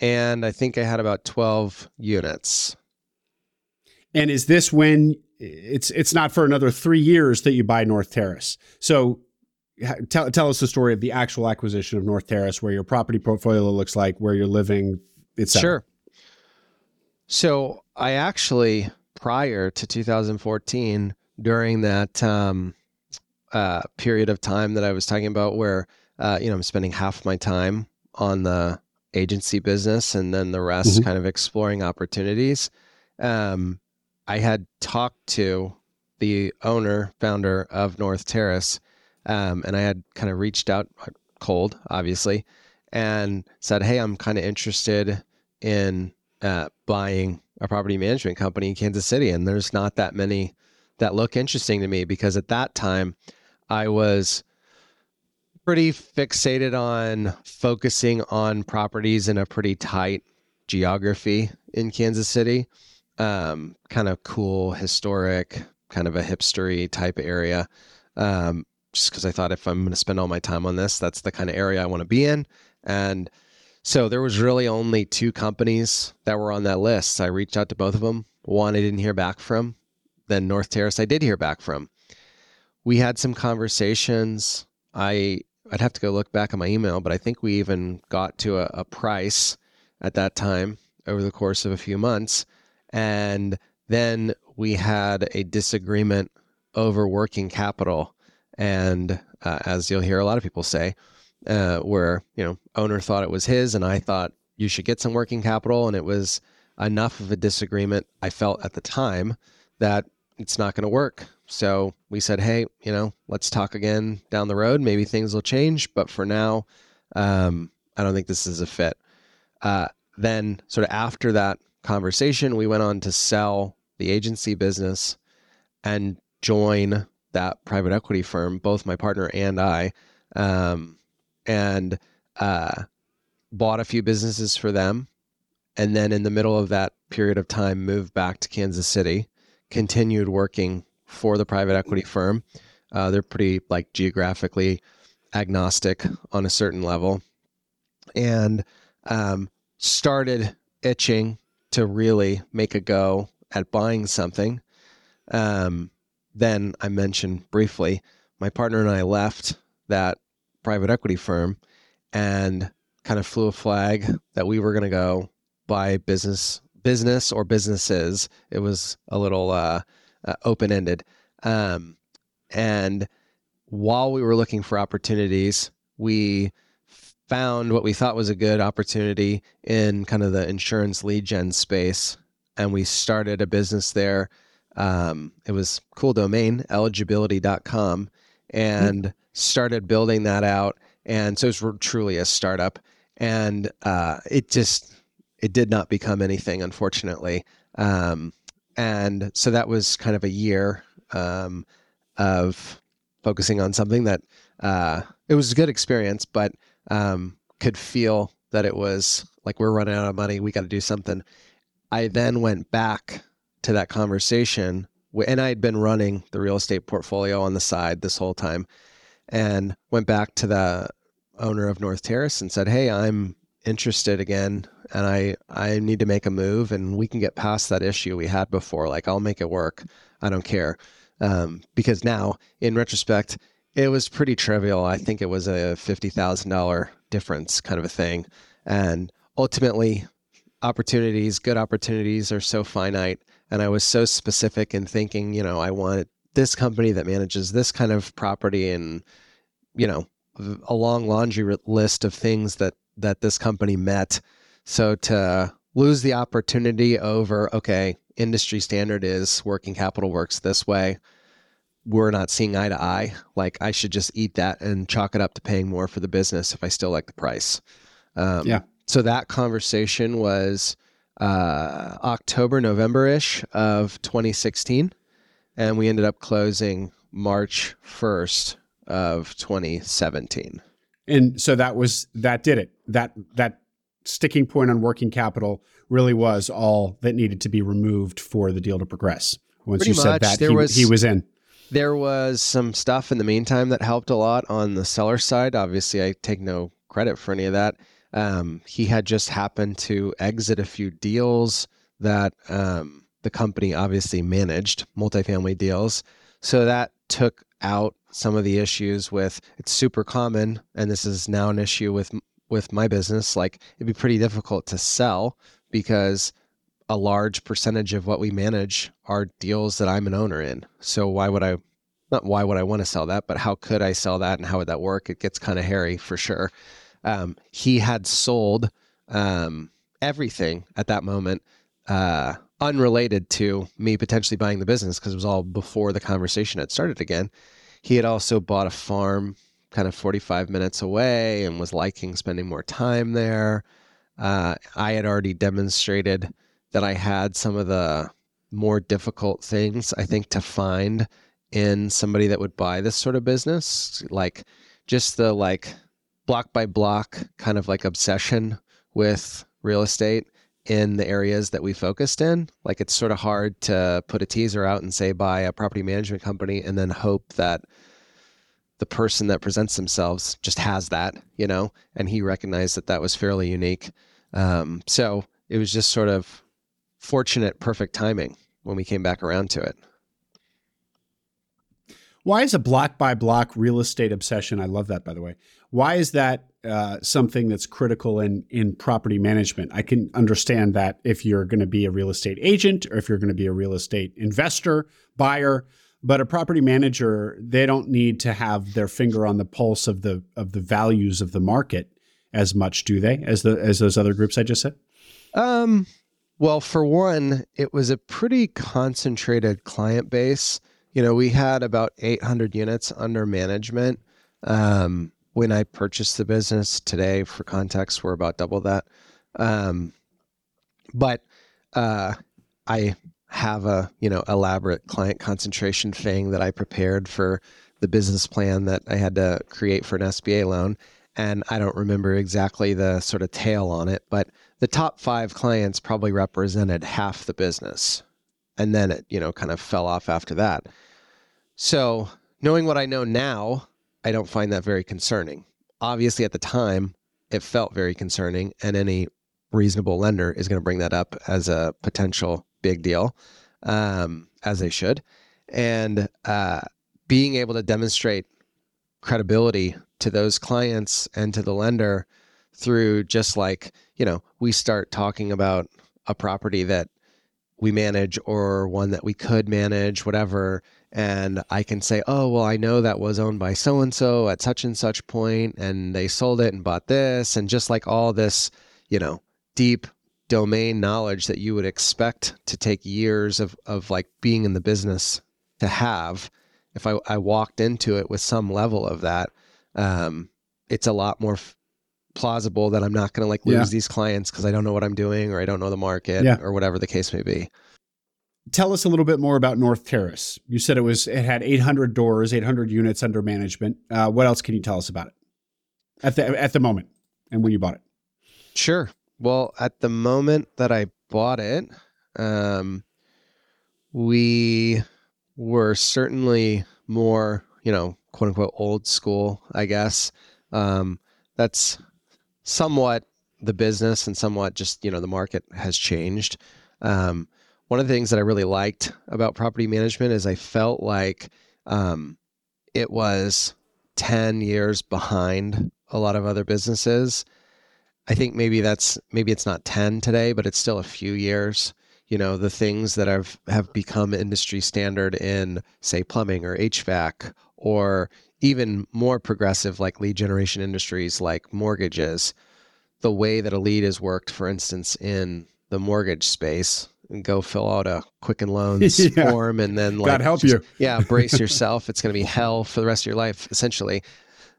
And I think I had about 12 units. And is this when it's it's not for another three years that you buy North Terrace? So tell tell us the story of the actual acquisition of North Terrace, where your property portfolio looks like, where you're living, etc. Sure. So I actually, prior to 2014, during that um, uh, period of time that I was talking about, where uh, you know I'm spending half my time on the agency business and then the rest Mhm. kind of exploring opportunities. Um, I had talked to the owner, founder of North Terrace, um, and I had kind of reached out uh, cold, obviously, and said, "Hey, I'm kind of interested in buying a property management company in Kansas City, and there's not that many that look interesting to me because at that time I was pretty fixated on focusing on properties in a pretty tight geography in Kansas City, um, kind of cool, historic, kind of a hipstery type area. Um, just because I thought if I'm going to spend all my time on this, that's the kind of area I want to be in. And so there was really only two companies that were on that list. I reached out to both of them. One I didn't hear back from. Then North Terrace I did hear back from. We had some conversations. I I'd have to go look back at my email, but I think we even got to a, a price at that time over the course of a few months. And then we had a disagreement over working capital. And uh, as you'll hear a lot of people say, uh, where you know owner thought it was his, and I thought you should get some working capital, and it was enough of a disagreement. I felt at the time that it's not going to work. So we said, hey, you know, let's talk again down the road. Maybe things will change, but for now, um, I don't think this is a fit. Uh, then, sort of after that conversation, we went on to sell the agency business and join that private equity firm, both my partner and I. Um, and uh, bought a few businesses for them. And then in the middle of that period of time, moved back to Kansas City, continued working for the private equity firm. Uh, they're pretty like geographically agnostic on a certain level, and um, started itching to really make a go at buying something. Um, then I mentioned briefly, my partner and I left that private equity firm and kind of flew a flag that we were going to go buy business business or businesses. It was a little uh, uh, open-ended. Um, and while we were looking for opportunities we found what we thought was a good opportunity in kind of the insurance lead gen space and we started a business there. Um, it was cool domain eligibility.com and started building that out. And so it's truly a startup. And uh, it just it did not become anything unfortunately. Um, and so that was kind of a year um, of focusing on something that uh, it was a good experience but um, could feel that it was like we're running out of money. We got to do something. I then went back to that conversation and i had been running the real estate portfolio on the side this whole time and went back to the owner of North Terrace and said, "Hey, I'm interested again, and I I need to make a move, and we can get past that issue we had before. Like I'll make it work. I don't care." Um, because now, in retrospect, it was pretty trivial. I think it was a fifty thousand dollar difference, kind of a thing, and ultimately, opportunities, good opportunities, are so finite. And I was so specific in thinking, you know, I want this company that manages this kind of property, and you know, a long laundry list of things that that this company met. So to lose the opportunity over, okay, industry standard is working capital works this way. We're not seeing eye to eye. Like I should just eat that and chalk it up to paying more for the business if I still like the price. Um, Yeah. So that conversation was uh, October, November ish of 2016. And we ended up closing March 1st of 2017. And so that was that did it. That that sticking point on working capital really was all that needed to be removed for the deal to progress. Once Pretty you said much. that, There he, was- he was in. There was some stuff in the meantime that helped a lot on the seller side. Obviously, I take no credit for any of that. Um, he had just happened to exit a few deals that um, the company obviously managed, multifamily deals. So that took out some of the issues with it's super common, and this is now an issue with with my business. Like it'd be pretty difficult to sell because a large percentage of what we manage are deals that I'm an owner in. So why would I not why would I want to sell that, but how could I sell that and how would that work? It gets kind of hairy for sure. Um, he had sold um, everything at that moment, uh, unrelated to me potentially buying the business because it was all before the conversation had started again. He had also bought a farm kind of 45 minutes away and was liking spending more time there. Uh, I had already demonstrated that I had some of the more difficult things, I think, to find in somebody that would buy this sort of business. Like just the like block by block kind of like obsession with real estate in the areas that we focused in. Like it's sort of hard to put a teaser out and say buy a property management company and then hope that the person that presents themselves just has that, you know, and he recognized that that was fairly unique. Um, so it was just sort of fortunate, perfect timing when we came back around to it. Why is a block by block real estate obsession? I love that, by the way. Why is that uh, something that's critical in in property management? I can understand that if you're going to be a real estate agent or if you're going to be a real estate investor, buyer, but a property manager, they don't need to have their finger on the pulse of the of the values of the market as much, do they? As the as those other groups I just said. Um, well, for one, it was a pretty concentrated client base. You know, we had about 800 units under management. Um, when I purchased the business today, for context, we're about double that. Um, but uh, I have a you know elaborate client concentration thing that I prepared for the business plan that I had to create for an SBA loan, and I don't remember exactly the sort of tail on it, but the top five clients probably represented half the business, and then it you know kind of fell off after that. So knowing what I know now, I don't find that very concerning. Obviously, at the time, it felt very concerning, and any reasonable lender is going to bring that up as a potential big deal, um, as they should. And uh, being able to demonstrate credibility to those clients and to the lender through just like, you know, we start talking about a property that we manage or one that we could manage, whatever. And I can say, oh, well, I know that was owned by so and so at such and such point, and they sold it and bought this. And just like all this, you know, deep domain knowledge that you would expect to take years of, of like being in the business to have, if I, I walked into it with some level of that, um, it's a lot more f- plausible that I'm not going to like lose Yeah. these clients because I don't know what I'm doing or I don't know the market Yeah. or whatever the case may be. Tell us a little bit more about North Terrace. You said it was it had 800 doors, 800 units under management. Uh, what else can you tell us about it at the at the moment and when you bought it? Sure. Well, at the moment that I bought it, um, we were certainly more, you know, quote unquote old school, I guess. Um, that's somewhat the business and somewhat just, you know, the market has changed. Um, one of the things that I really liked about property management is I felt like um, it was 10 years behind a lot of other businesses. I think maybe that's maybe it's not 10 today, but it's still a few years. You know, the things that have have become industry standard in say plumbing or HVAC or even more progressive like lead generation industries like mortgages. The way that a lead is worked, for instance, in the mortgage space, and go fill out a Quicken Loans Yeah. form and then like God help just- you. yeah, brace yourself. It's going to be hell for the rest of your life, essentially.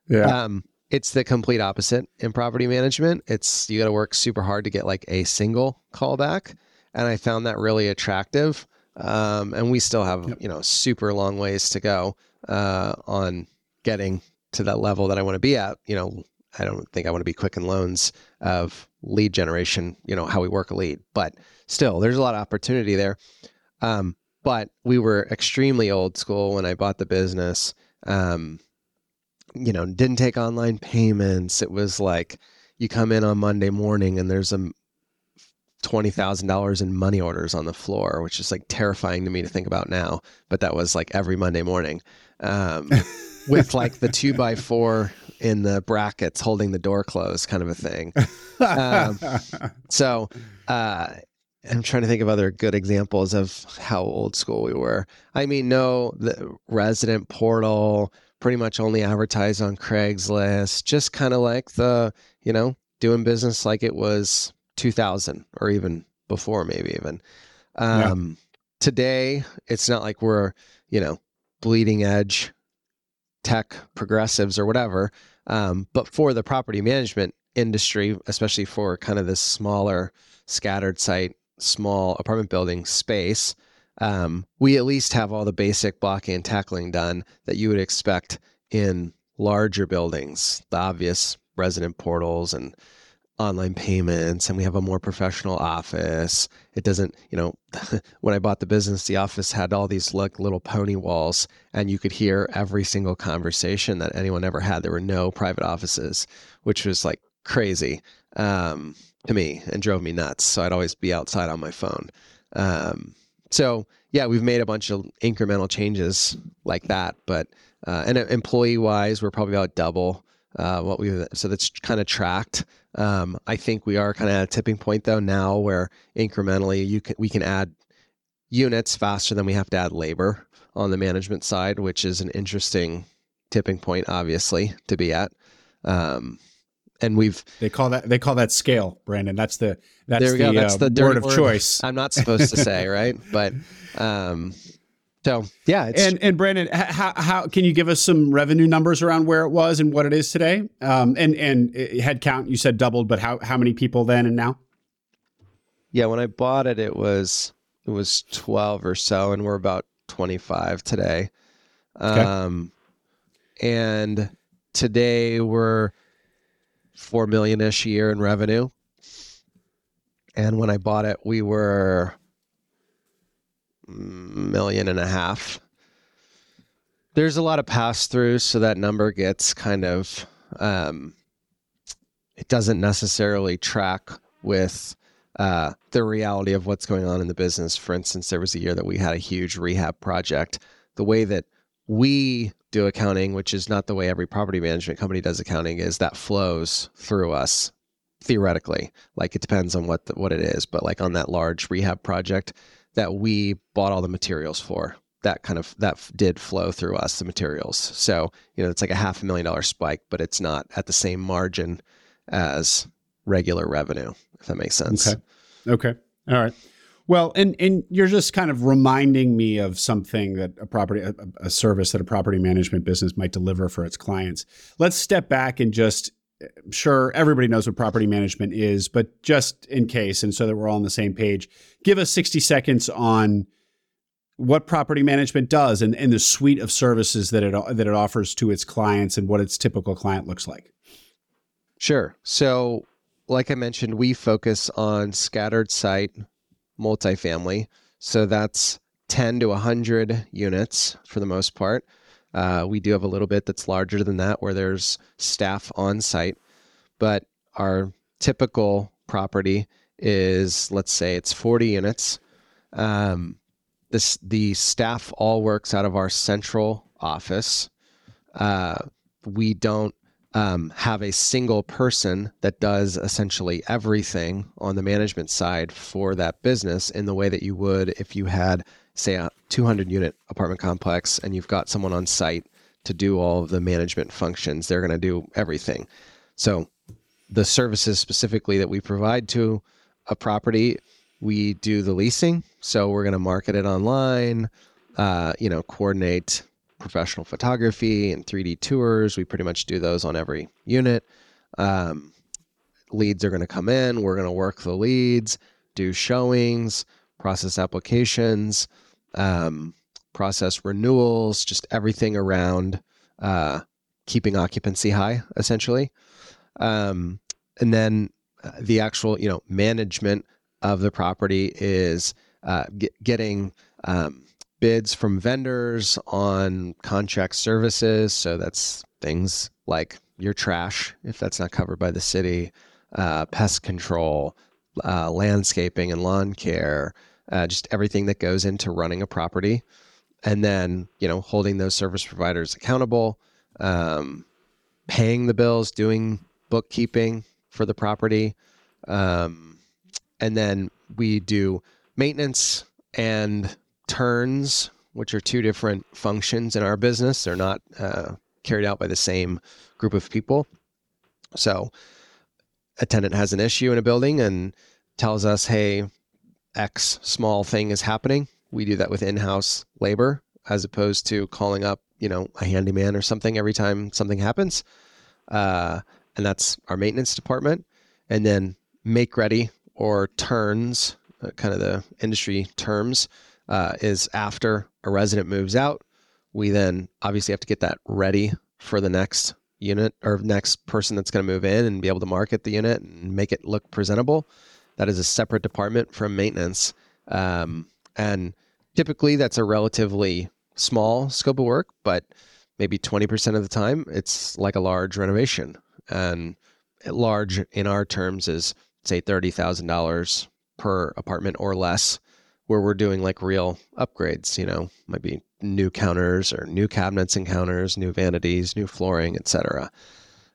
Yeah. Um, it's the complete opposite in property management. It's you got to work super hard to get like a single callback, and I found that really attractive. Um, and we still have yep. you know super long ways to go uh, on getting to that level that I want to be at. You know, I don't think I want to be quick Quicken Loans of lead generation. You know how we work a lead, but still, there's a lot of opportunity there. Um, but we were extremely old school when I bought the business. Um, you know, didn't take online payments. It was like you come in on Monday morning and there's a twenty thousand dollars in money orders on the floor, which is like terrifying to me to think about now. But that was like every Monday morning, um, with like the two by four in the brackets holding the door closed, kind of a thing. Um, so uh, I'm trying to think of other good examples of how old school we were. I mean, no, the resident portal pretty much only advertised on Craigslist, just kind of like the, you know, doing business like it was 2000 or even before, maybe even. Um, yeah. Today, it's not like we're, you know, bleeding edge tech progressives or whatever. Um, but for the property management industry, especially for kind of this smaller scattered site, small apartment building space, um, we at least have all the basic blocking and tackling done that you would expect in larger buildings, the obvious resident portals and online payments and we have a more professional office. It doesn't you know when i bought the business the office had all these like little pony walls and you could hear every single conversation that anyone ever had. There were no private offices which was like crazy. Um, to me and drove me nuts so i'd always be outside on my phone um, so yeah, we've made a bunch of incremental changes like that, but uh, and uh, employee wise, we're probably about double uh, what we so that's kind of tracked. Um, I think we are kind of at a tipping point though now where incrementally you can we can add units faster than we have to add labor on the management side, which is an interesting tipping point, obviously, to be at. Um, and we've they call that they call that scale, Brandon. That's the that's there we the, go. That's uh, the word of word choice. I'm not supposed to say, right? But um, so yeah, and and Brandon, how how can you give us some revenue numbers around where it was and what it is today? Um, and and head count you said doubled, but how how many people then and now? Yeah, when I bought it, it was it was 12 or so, and we're about 25 today. Okay. Um, and today we're four million ish a year in revenue. And when I bought it, we were million and a half. There's a lot of pass throughs, so that number gets kind of um, it doesn't necessarily track with uh, the reality of what's going on in the business. For instance, there was a year that we had a huge rehab project. The way that we do accounting, which is not the way every property management company does accounting, is that flows through us theoretically. Like it depends on what the, what it is, but like on that large rehab project that we bought all the materials for, that kind of that did flow through us the materials. So you know it's like a half a million dollar spike, but it's not at the same margin as regular revenue. If that makes sense. Okay. Okay. All right. Well, and and you're just kind of reminding me of something that a property a, a, service that a property management business might deliver for its clients. Let's step back and just eh, sure everybody knows what property management is, but just in case and so that we're all on the same page, give us 60 seconds on what property management does and, and the suite of services that it that it offers to its clients and what its typical client looks like. Sure. So, like I mentioned, we focus on scattered site multifamily. So that's 10 to 100 units for the most part. Uh, we do have a little bit that's larger than that where there's staff on site, but our typical property is, let's say, it's 40 units. Um, this the staff all works out of our central office. Uh, we don't um, have a single person that does essentially everything on the management side for that business in the way that you would if you had, say, a 200 unit apartment complex and you've got someone on site to do all of the management functions. They're going to do everything. So, the services specifically that we provide to a property, we do the leasing. So, we're going to market it online, uh, you know, coordinate professional photography and 3D tours. We pretty much do those on every unit. Um, leads are going to come in. We're going to work the leads, do showings, process applications, um, process renewals, just everything around uh, keeping occupancy high, essentially. Um, and then uh, the actual, you know, management of the property is uh, get, getting um, bids from vendors on contract services. So that's things like your trash, if that's not covered by the city, uh, pest control, uh, landscaping and lawn care, uh, just everything that goes into running a property. And then, you know, holding those service providers accountable, um, paying the bills, doing bookkeeping for the property. Um, and then we do maintenance and turns, which are two different functions in our business. They're not uh, carried out by the same group of people. So, a tenant has an issue in a building and tells us, hey, X small thing is happening. We do that with in house labor as opposed to calling up, you know, a handyman or something every time something happens. Uh, and that's our maintenance department. And then make ready or turns, uh, kind of the industry terms, uh, is after a resident moves out. We then obviously have to get that ready for the next unit or next person that's going to move in and be able to market the unit and make it look presentable. That is a separate department from maintenance. Um, and typically that's a relatively small scope of work, but maybe 20% of the time it's like a large renovation. And large in our terms is say $30,000 per apartment or less where we're doing like real upgrades, you know, might be new counters or new cabinets and counters, new vanities, new flooring, etc.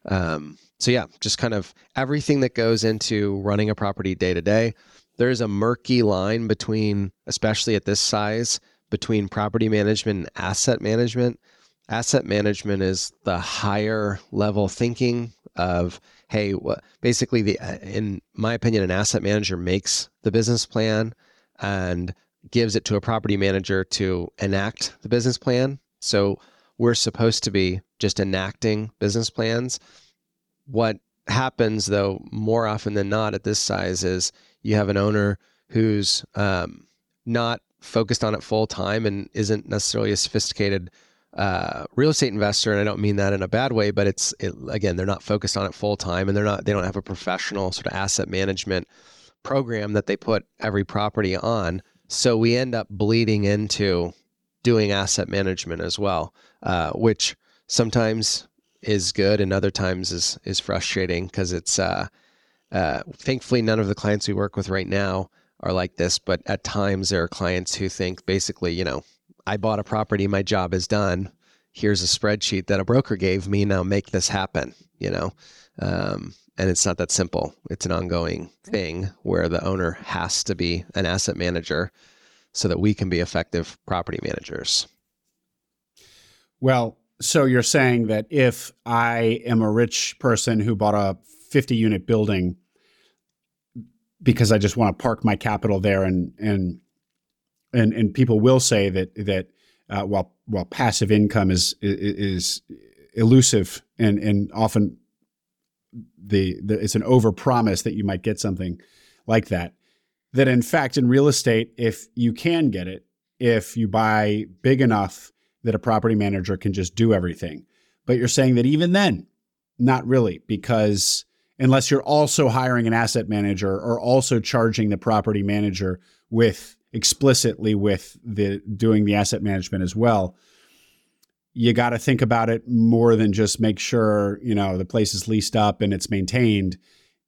Um, so yeah, just kind of everything that goes into running a property day to day. There's a murky line between, especially at this size, between property management and asset management. Asset management is the higher level thinking of, hey, basically the, in my opinion, an asset manager makes the business plan and gives it to a property manager to enact the business plan. So we're supposed to be just enacting business plans. What happens, though, more often than not at this size is you have an owner who's um, not focused on it full time and isn't necessarily a sophisticated uh, real estate investor. And I don't mean that in a bad way, but it's it, again, they're not focused on it full time and they're not, they don't have a professional sort of asset management program that they put every property on. So we end up bleeding into doing asset management as well, uh, which sometimes is good and other times is is frustrating because it's uh, uh, thankfully none of the clients we work with right now are like this, but at times there are clients who think basically, you know, I bought a property, my job is done. Here's a spreadsheet that a broker gave me. Now make this happen. You know, um, and it's not that simple. It's an ongoing thing where the owner has to be an asset manager so that we can be effective property managers. Well, so you're saying that if I am a rich person who bought a 50 unit building because I just want to park my capital there and and and and people will say that that uh, while while passive income is is, is elusive and and often the, the it's an overpromise that you might get something like that. That in fact, in real estate, if you can get it, if you buy big enough that a property manager can just do everything. But you're saying that even then, not really, because unless you're also hiring an asset manager or also charging the property manager with explicitly with the doing the asset management as well, you got to think about it more than just make sure you know the place is leased up and it's maintained.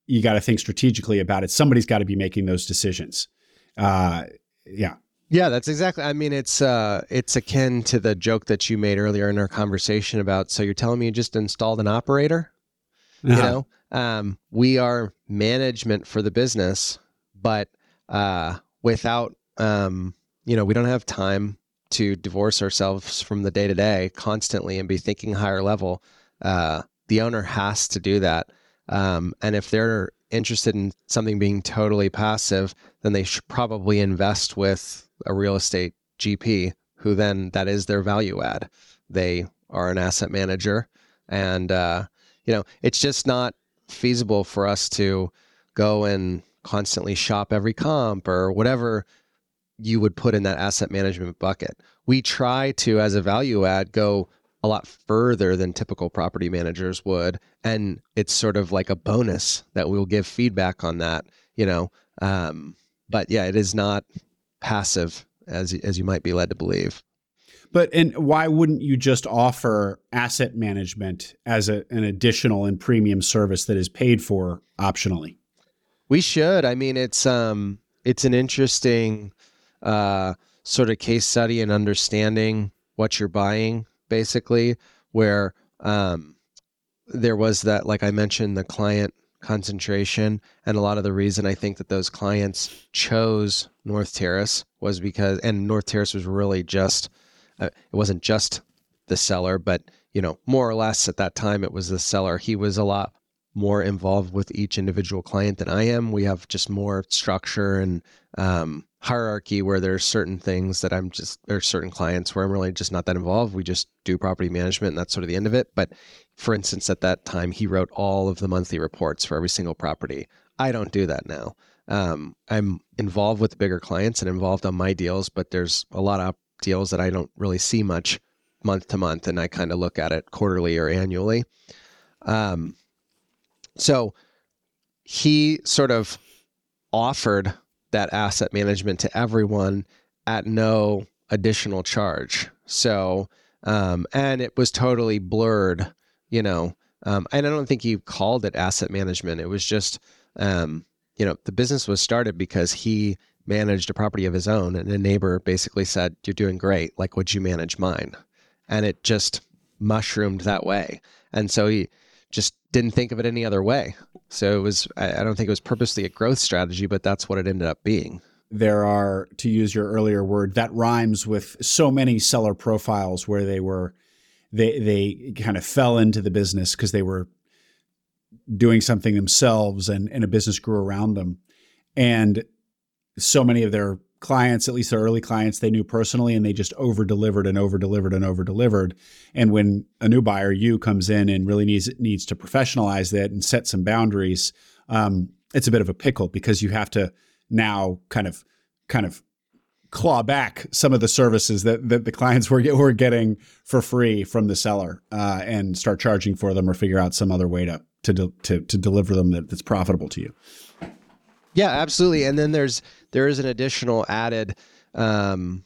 You got to think strategically about it. Somebody's got to be making those decisions. Uh, yeah. Yeah that's exactly i mean it's uh, it's akin to the joke that you made earlier in our conversation about so you're telling me you just installed an operator? Uh-huh. you know? Um, we are management for the business but uh, without um, you know we don't have time to divorce ourselves from the day to day constantly and be thinking higher level, uh, the owner has to do that. Um, and if they're interested in something being totally passive, then they should probably invest with a real estate GP who then that is their value add. they are an asset manager, and uh, you know it's just not feasible for us to go and constantly shop every comp or whatever you would put in that asset management bucket. We try to, as a value add, go a lot further than typical property managers would. And it's sort of like a bonus that we'll give feedback on that, you know. Um, but yeah, it is not passive as as you might be led to believe. But and why wouldn't you just offer asset management as a, an additional and premium service that is paid for optionally? We should. I mean, it's um, it's an interesting uh, sort of case study and understanding what you're buying, basically, where um, there was that, like I mentioned, the client concentration. And a lot of the reason I think that those clients chose North Terrace was because, and North Terrace was really just, uh, it wasn't just the seller, but, you know, more or less at that time, it was the seller. He was a lot more involved with each individual client than I am. We have just more structure and um, hierarchy where there's certain things that I'm just there's certain clients where I'm really just not that involved. We just do property management and that's sort of the end of it. But for instance, at that time, he wrote all of the monthly reports for every single property. I don't do that now. Um, I'm involved with bigger clients and involved on my deals, but there's a lot of deals that I don't really see much month to month, and I kind of look at it quarterly or annually. Um, so he sort of offered that asset management to everyone at no additional charge. So, um, and it was totally blurred, you know. Um, and I don't think he called it asset management. It was just, um, you know, the business was started because he managed a property of his own, and a neighbor basically said, "You're doing great. Like, would you manage mine?" And it just mushroomed that way. And so he just didn't think of it any other way. So it was, I don't think it was purposely a growth strategy, but that's what it ended up being. There are, to use your earlier word, that rhymes with so many seller profiles where they were, they, they kind of fell into the business because they were doing something themselves and, and a business grew around them. And so many of their clients, at least their early clients, they knew personally, and they just over delivered and over delivered and over delivered. And when a new buyer, you comes in and really needs needs to professionalize that and set some boundaries, um, it's a bit of a pickle because you have to now kind of kind of claw back some of the services that, that the clients were, were getting for free from the seller uh, and start charging for them or figure out some other way to to to, to deliver them that, that's profitable to you. Yeah, absolutely. And then there's there is an additional added um,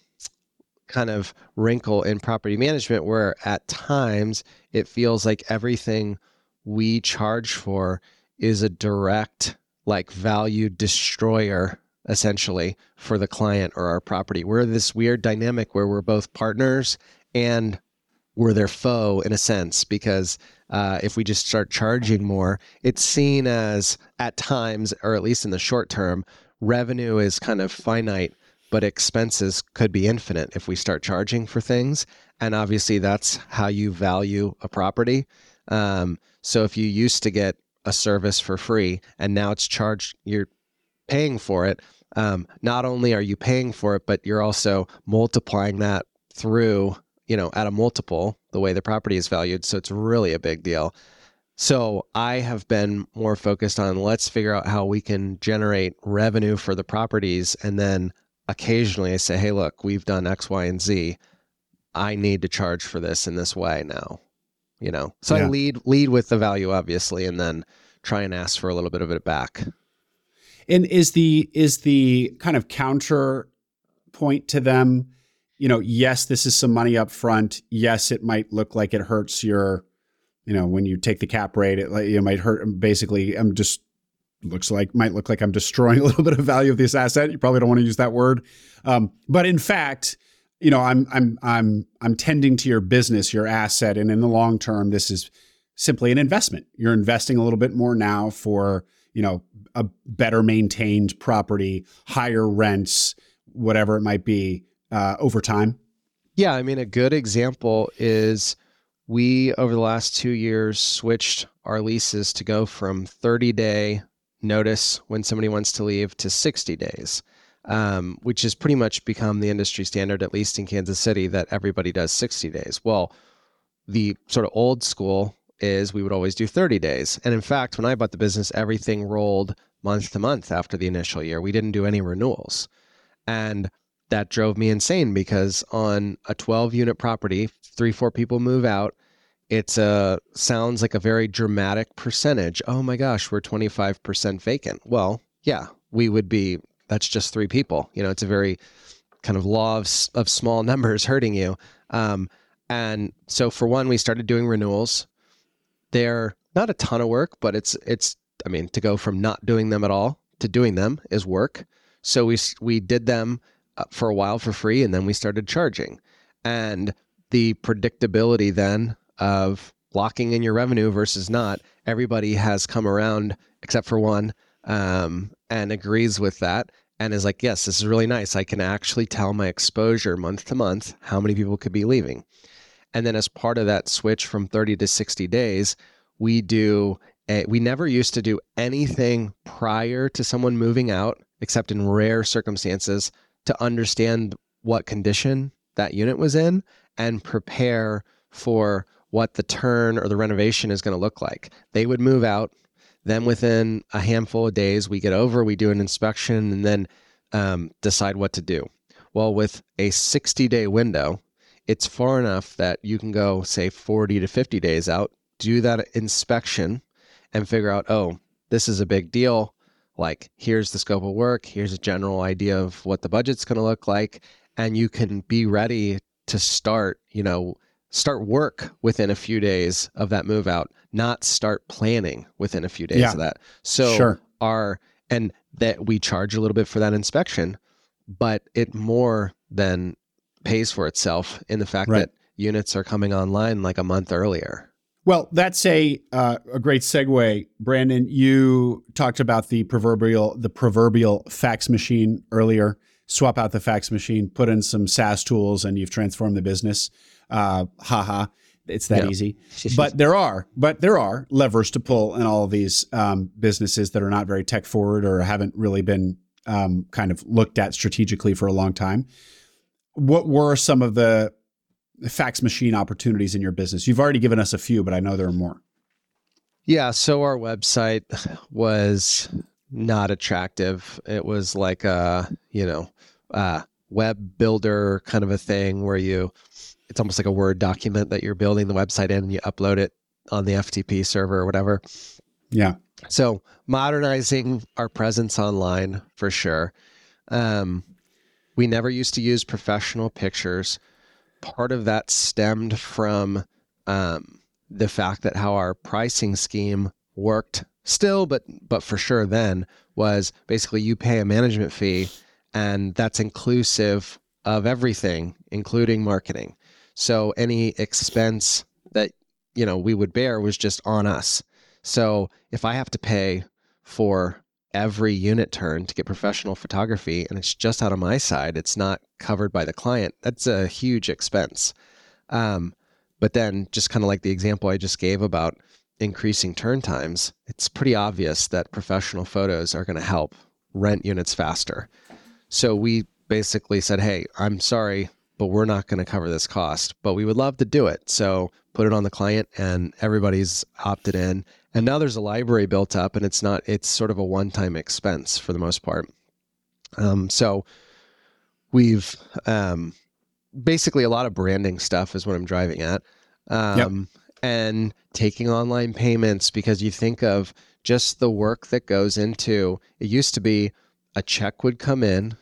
kind of wrinkle in property management where at times it feels like everything we charge for is a direct like value destroyer essentially for the client or our property. We're this weird dynamic where we're both partners and we're their foe in a sense because uh, if we just start charging more, it's seen as at times, or at least in the short term, revenue is kind of finite, but expenses could be infinite if we start charging for things. And obviously, that's how you value a property. Um, so if you used to get a service for free and now it's charged, you're paying for it. Um, not only are you paying for it, but you're also multiplying that through, you know, at a multiple the way the property is valued. So it's really a big deal. So I have been more focused on let's figure out how we can generate revenue for the properties. And then occasionally I say, hey, look, we've done X, Y, and Z. I need to charge for this in this way now. You know, so yeah. I lead lead with the value, obviously, and then try and ask for a little bit of it back. And is the is the kind of counter point to them, you know, yes, this is some money up front. Yes, it might look like it hurts your you know, when you take the cap rate, it, it might hurt. Basically, I'm just looks like might look like I'm destroying a little bit of value of this asset. You probably don't want to use that word, um, but in fact, you know, I'm I'm I'm I'm tending to your business, your asset, and in the long term, this is simply an investment. You're investing a little bit more now for you know a better maintained property, higher rents, whatever it might be uh, over time. Yeah, I mean, a good example is we over the last two years switched our leases to go from 30 day notice when somebody wants to leave to 60 days um, which has pretty much become the industry standard at least in kansas city that everybody does 60 days well the sort of old school is we would always do 30 days. And in fact, when I bought the business, everything rolled month to month after the initial year. We didn't do any renewals. And that drove me insane because on a 12 unit property, three, four people move out. It's a sounds like a very dramatic percentage. Oh my gosh, we're 25% vacant. Well, yeah, we would be, that's just three people. You know, it's a very kind of law of, of small numbers hurting you. Um, and so for one, we started doing renewals. They're not a ton of work, but it's, it's, I mean, to go from not doing them at all to doing them is work. So we, we did them for a while for free and then we started charging. And the predictability then of locking in your revenue versus not, everybody has come around except for one um, and agrees with that and is like, yes, this is really nice. I can actually tell my exposure month to month how many people could be leaving. And then as part of that switch from 30 to 60 days, we do a, we never used to do anything prior to someone moving out except in rare circumstances to understand what condition that unit was in and prepare for what the turn or the renovation is going to look like. They would move out. Then within a handful of days, we get over, we do an inspection, and then um, decide what to do. Well, with a 60 day window, it's far enough that you can go, say, 40 to 50 days out, do that inspection, and figure out, oh, this is a big deal like here's the scope of work here's a general idea of what the budget's going to look like and you can be ready to start you know start work within a few days of that move out not start planning within a few days yeah. of that so sure. our and that we charge a little bit for that inspection but it more than pays for itself in the fact right. that units are coming online like a month earlier well, that's a uh, a great segue, Brandon. You talked about the proverbial the proverbial fax machine earlier. Swap out the fax machine, put in some SaaS tools, and you've transformed the business. Uh, haha, it's that yeah. easy. but there are, but there are levers to pull in all of these um, businesses that are not very tech forward or haven't really been um, kind of looked at strategically for a long time. What were some of the fax machine opportunities in your business? You've already given us a few, but I know there are more. Yeah. So our website was not attractive. It was like a, you know, a web builder kind of a thing where you, it's almost like a Word document that you're building the website in and you upload it on the FTP server or whatever. Yeah. So modernizing our presence online for sure. Um, we never used to use professional pictures part of that stemmed from um, the fact that how our pricing scheme worked still, but but for sure then was basically you pay a management fee, and that's inclusive of everything, including marketing. So any expense that you know we would bear was just on us. So if I have to pay for every unit turn to get professional photography and it's just out of my side it's not covered by the client that's a huge expense. Um, but then just kind of like the example i just gave about increasing turn times it's pretty obvious that professional photos are going to help rent units faster. So we basically said hey i'm sorry but we're not going to cover this cost but we would love to do it. So put it on the client and everybody's opted in and now there's a library built up, and it's not. It's sort of a one-time expense for the most part. Um, so we've um, basically a lot of branding stuff is what I'm driving at. Um, yep. And taking online payments because you think of just the work that goes into it used to be a check would come in.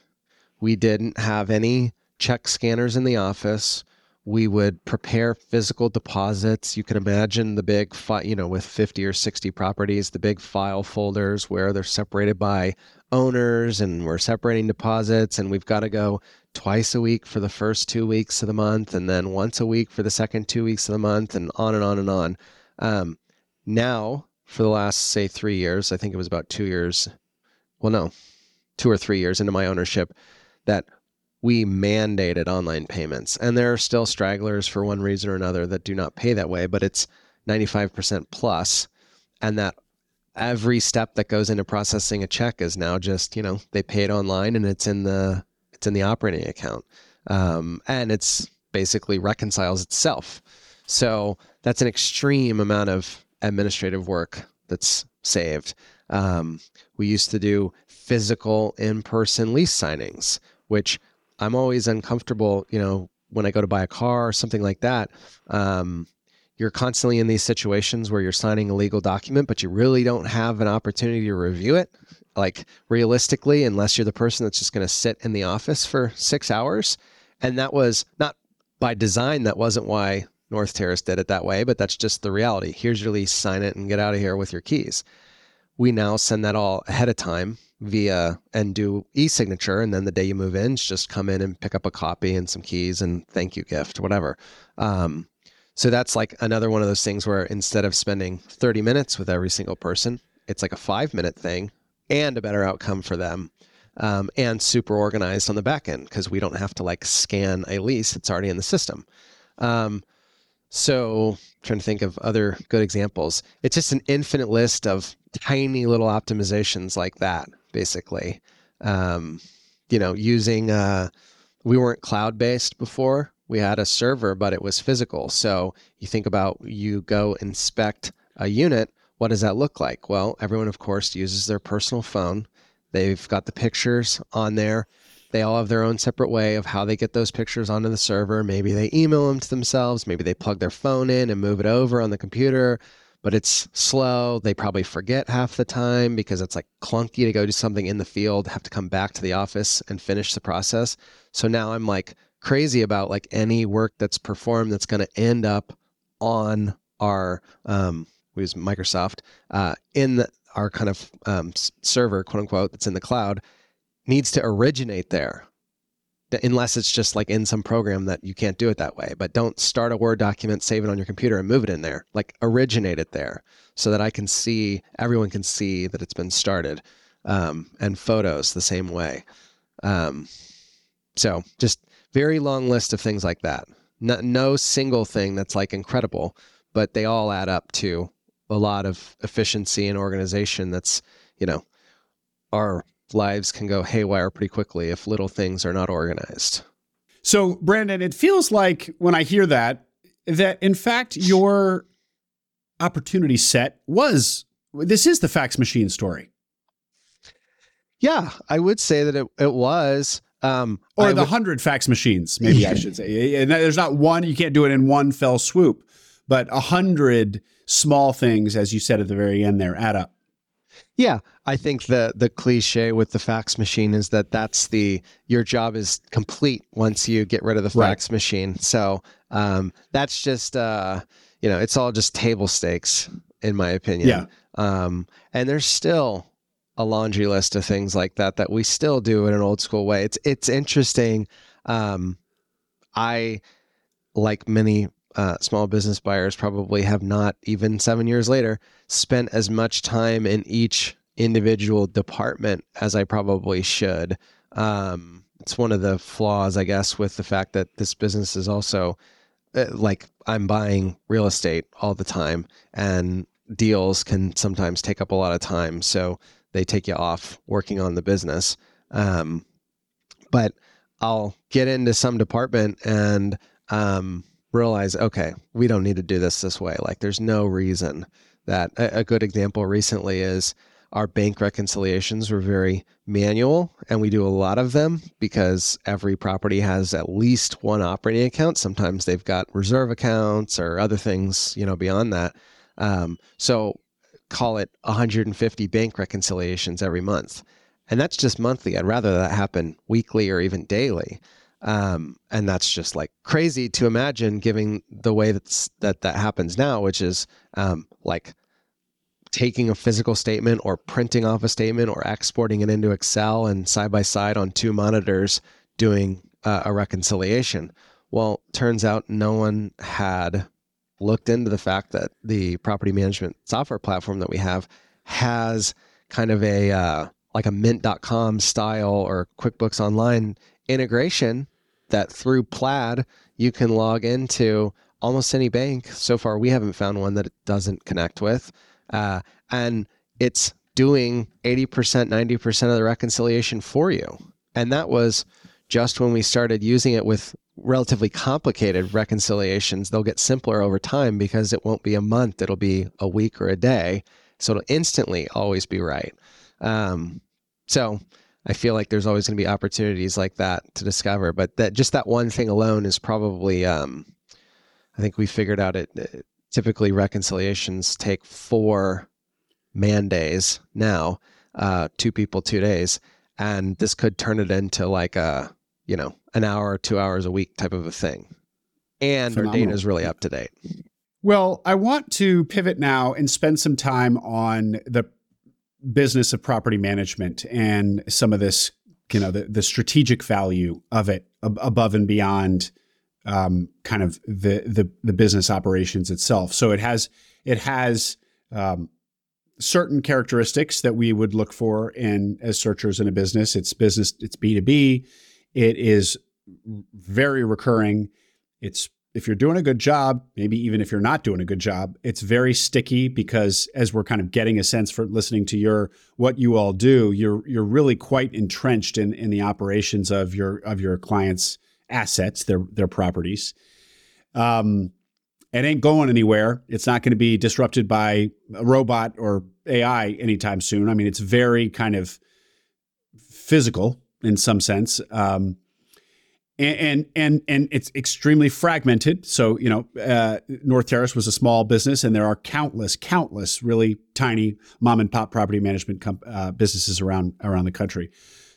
We didn't have any check scanners in the office we would prepare physical deposits. You can imagine the big, fi- you know, with 50 or 60 properties, the big file folders where they're separated by owners and we're separating deposits. And we've got to go twice a week for the first two weeks of the month and then once a week for the second two weeks of the month and on and on and on. Um, now, for the last, say, three years, I think it was about two years, well, no, two or three years into my ownership, that we mandated online payments. And there are still stragglers for one reason or another that do not pay that way, but it's 95% plus, And that every step that goes into processing a check is now just, you know, they pay it online and it's in the it's in the operating account. Um, and it's basically reconciles itself. So that's an extreme amount of administrative work that's saved. Um, we used to do physical in person lease signings, which I'm always uncomfortable, you know, when I go to buy a car or something like that. Um, you're constantly in these situations where you're signing a legal document, but you really don't have an opportunity to review it. Like realistically, unless you're the person that's just going to sit in the office for six hours. And that was not by design, that wasn't why North Terrace did it that way, but that's just the reality. Here's your lease, sign it, and get out of here with your keys. We now send that all ahead of time via and do e-signature and then the day you move in just come in and pick up a copy and some keys and thank you gift whatever. Um, so that's like another one of those things where instead of spending 30 minutes with every single person it's like a five minute thing and a better outcome for them um, and super organized on the back end because we don't have to like scan a lease it's already in the system. Um, so trying to think of other good examples. It's just an infinite list of tiny little optimizations like that basically. Um, you know, using uh, we weren't cloud based before. We had a server, but it was physical. So you think about you go inspect a unit. What does that look like? Well, everyone, of course, uses their personal phone. They've got the pictures on there. They all have their own separate way of how they get those pictures onto the server. Maybe they email them to themselves. Maybe they plug their phone in and move it over on the computer but it's slow. They probably forget half the time because it's like clunky to go do something in the field, have to come back to the office and finish the process. So now I'm like crazy about like any work that's performed that's going to end up on our um, we use Microsoft uh, in the, our kind of um, server, quote unquote, that's in the cloud, needs to originate there unless it's just like in some program that you can't do it that way. But don't start a Word document, save it on your computer, and move it in there. Like originate it there so that I can see, everyone can see that it's been started. Um, and photos the same way. Um, so just very long list of things like that. No, no single thing that's like incredible, but they all add up to a lot of efficiency and organization that's, you know, our lives can go haywire pretty quickly if little things are not organized. So, Brandon, it feels like when I hear that, that in fact your opportunity set was this is the fax machine story. Yeah, I would say that it, it was. Um, or I the hundred fax machines, maybe I should say. And there's not one, you can't do it in one fell swoop, but a hundred small things, as you said at the very end there, add up. Yeah, I think the the cliche with the fax machine is that that's the your job is complete once you get rid of the fax right. machine. So um, that's just uh, you know it's all just table stakes in my opinion. Yeah. Um, and there's still a laundry list of things like that that we still do in an old school way. It's it's interesting. Um, I like many uh, small business buyers probably have not even seven years later spent as much time in each individual department as I probably should. Um, it's one of the flaws, I guess, with the fact that this business is also uh, like I'm buying real estate all the time, and deals can sometimes take up a lot of time. So they take you off working on the business. Um, but I'll get into some department and um, realize, okay, we don't need to do this this way. Like, there's no reason that. A, a good example recently is our bank reconciliations were very manual, and we do a lot of them because every property has at least one operating account. Sometimes they've got reserve accounts or other things, you know, beyond that. Um, so call it 150 bank reconciliations every month. And that's just monthly. I'd rather that happen weekly or even daily. Um, and that's just like crazy to imagine given the way that's that that happens now, which is um, like taking a physical statement or printing off a statement or exporting it into Excel and side by side on two monitors doing uh, a reconciliation. Well, turns out no one had looked into the fact that the property management software platform that we have has kind of a uh, like a mint.com style or QuickBooks Online integration that through Plaid, you can log into almost any bank. So far, we haven't found one that it doesn't connect with. Uh, and it's doing 80%, 90% of the reconciliation for you. And that was just when we started using it with relatively complicated reconciliations, they'll get simpler over time because it won't be a month, it'll be a week or a day. So it'll instantly always be right. Um, so I feel like there's always going to be opportunities like that to discover, but that just that one thing alone is probably, um, I think we figured out it. Uh, typically, reconciliations take four man days now, uh, two people, two days, and this could turn it into like a you know an hour or two hours a week type of a thing, and Phenomenal. our data is really up to date. Well, I want to pivot now and spend some time on the business of property management and some of this, you know, the, the strategic value of it ab- above and beyond um, kind of the, the the business operations itself. So it has it has um, certain characteristics that we would look for in as searchers in a business. It's business. It's B two B. It is very recurring. It's if you're doing a good job, maybe even if you're not doing a good job, it's very sticky because as we're kind of getting a sense for listening to your what you all do, you're you're really quite entrenched in in the operations of your of your clients' assets, their their properties. Um, it ain't going anywhere. It's not going to be disrupted by a robot or AI anytime soon. I mean, it's very kind of physical in some sense. Um, and and and it's extremely fragmented. So you know, uh, North Terrace was a small business, and there are countless, countless really tiny mom and pop property management uh, businesses around around the country.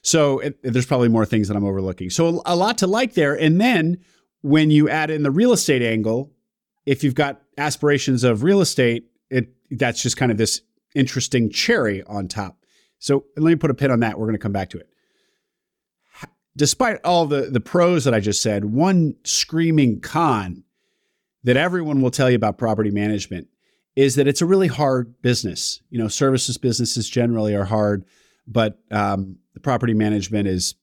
So it, there's probably more things that I'm overlooking. So a lot to like there. And then when you add in the real estate angle, if you've got aspirations of real estate, it that's just kind of this interesting cherry on top. So let me put a pin on that. We're going to come back to it despite all the, the pros that I just said, one screaming con that everyone will tell you about property management is that it's a really hard business. You know, services businesses generally are hard, but um, the property management is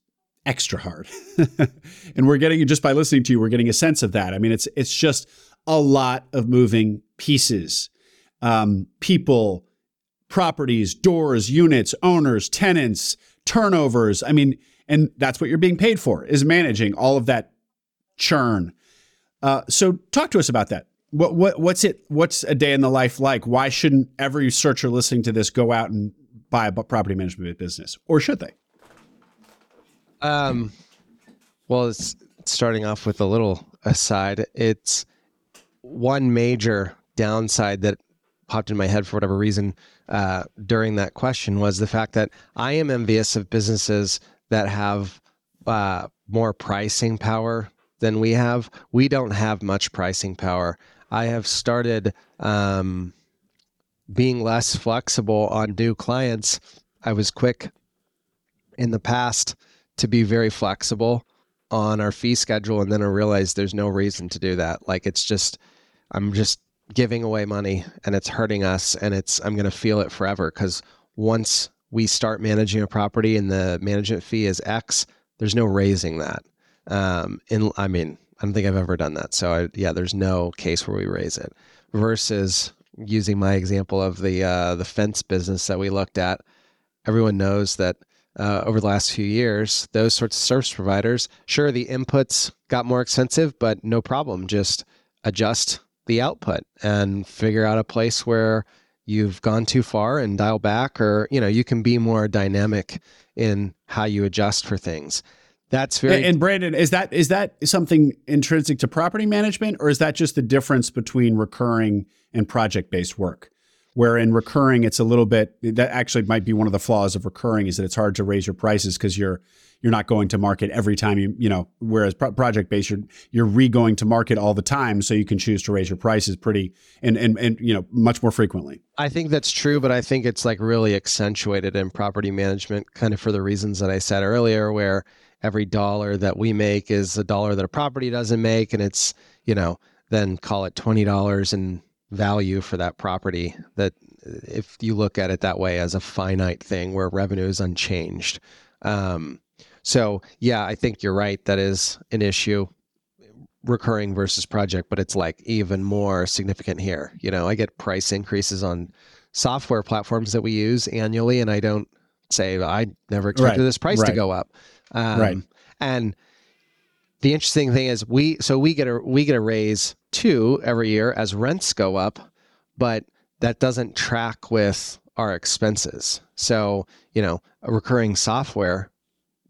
extra hard. and we're getting just by listening to you, we're getting a sense of that. I mean, it's it's just a lot of moving pieces, um, people, properties, doors, units, owners, tenants, turnovers. I mean, and that's what you're being paid for is managing all of that churn. Uh, so talk to us about that. What, what what's it? What's a day in the life like? Why shouldn't every searcher listening to this go out and buy a property management business, or should they? Um, well, it's starting off with a little aside. It's one major downside that popped in my head for whatever reason uh, during that question was the fact that I am envious of businesses that have uh, more pricing power than we have. We don't have much pricing power. I have started um, being less flexible on new clients. I was quick in the past to be very flexible on our fee schedule, and then I realized there's no reason to do that. Like it's just, I'm just giving away money and it's hurting us, and it's I'm going to feel it forever because once we start managing a property and the management fee is X, there's no raising that. Um, in, I mean, I don't think I've ever done that. So I, yeah, there's no case where we raise it. Versus using my example of the uh, the fence business that we looked at, everyone knows that uh, over the last few years, those sorts of service providers, sure, the inputs got more expensive, but no problem. Just adjust the output and figure out a place where you've gone too far and dial back or you know you can be more dynamic in how you adjust for things that's very and, brandon is that is that something intrinsic to property management or is that just the difference between recurring and project based work? Where in recurring it's a little bit that actually might be one of the flaws of recurring is that it's hard to raise your prices because you're you're not going to market every time you you know whereas pro- project based you're you're re-going to market all the time so you can choose to raise your prices pretty and and and you know much more frequently. I think that's true but i think it's like really accentuated in property management kind of for the reasons that i said earlier where every dollar that we make is a dollar that a property doesn't make and it's you know then call it $20 in value for that property that if you look at it that way as a finite thing where revenue is unchanged um, so yeah, I think you're right. That is an issue, recurring versus project, but it's like even more significant here. You know, I get price increases on software platforms that we use annually, and I don't say I never expected right. this price right. to go up. Um, right. And the interesting thing is we so we get a we get a raise too every year as rents go up, but that doesn't track with our expenses. So, you know, a recurring software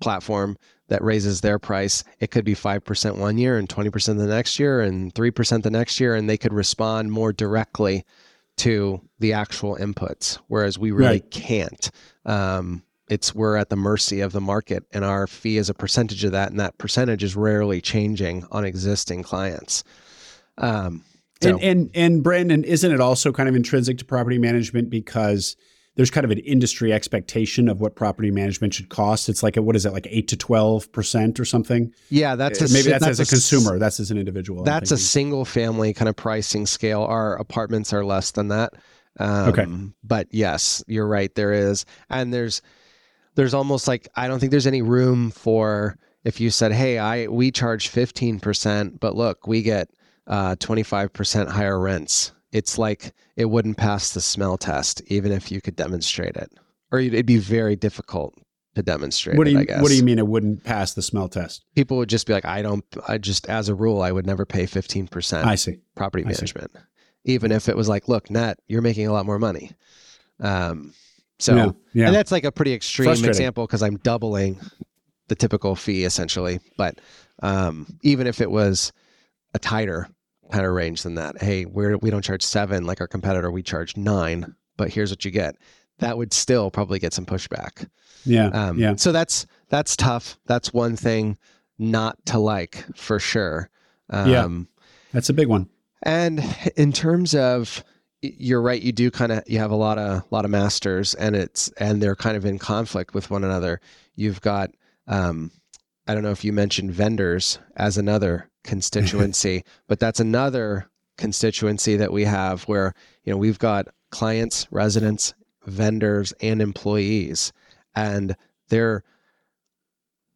platform that raises their price, it could be 5% one year and 20% the next year and 3% the next year and they could respond more directly to the actual inputs whereas we really right. can't. Um, it's we're at the mercy of the market and our fee is a percentage of that and that percentage is rarely changing on existing clients um, so. and, and and brandon isn't it also kind of intrinsic to property management because there's kind of an industry expectation of what property management should cost. It's like a, what is it like eight to twelve percent or something? Yeah, that's a, maybe that's, that's as a, a consumer. That's as an individual. That's a single family kind of pricing scale. Our apartments are less than that. Um, okay, but yes, you're right. There is, and there's there's almost like I don't think there's any room for if you said, "Hey, I we charge 15%, but look, we get uh, 25% higher rents." It's like it wouldn't pass the smell test even if you could demonstrate it. Or it'd be very difficult to demonstrate what do you, it, What do you mean it wouldn't pass the smell test? People would just be like, I don't I just as a rule I would never pay 15% I see. property management. See. Even if it was like, look, net, you're making a lot more money. Um so, yeah, yeah. and that's like a pretty extreme example because I'm doubling the typical fee essentially. But um, even if it was a tighter kind of range than that, hey, we're we don't charge seven like our competitor, we charge nine, but here's what you get. That would still probably get some pushback. Yeah, um, yeah. So that's that's tough. That's one thing not to like for sure. Um, yeah, that's a big one. And in terms of you're right you do kind of you have a lot of lot of masters and it's and they're kind of in conflict with one another. You've got um i don't know if you mentioned vendors as another constituency but that's another constituency that we have where you know we've got clients residents vendors and employees. And they're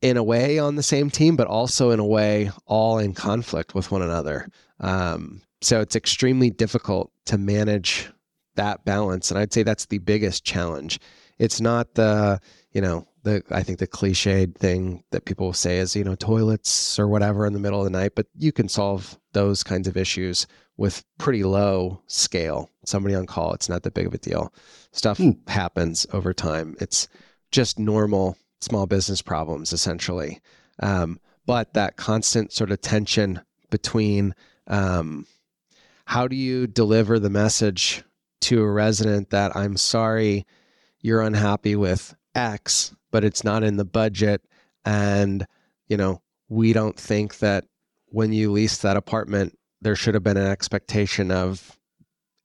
in a way on the same team but also in a way all in conflict with one another. Um, so it's extremely difficult to manage that balance. And I'd say that's the biggest challenge. It's not the, you know, the I think the cliched thing that people say is, you know, toilets or whatever in the middle of the night, but you can solve those kinds of issues with pretty low scale. Somebody on call, it's not that big of a deal. Stuff hmm. happens over time. It's just normal small business problems essentially. Um, but that constant sort of tension between um, how do you deliver the message to a resident that I'm sorry you're unhappy with X, but it's not in the budget and you know, we don't think that when you lease that apartment there should have been an expectation of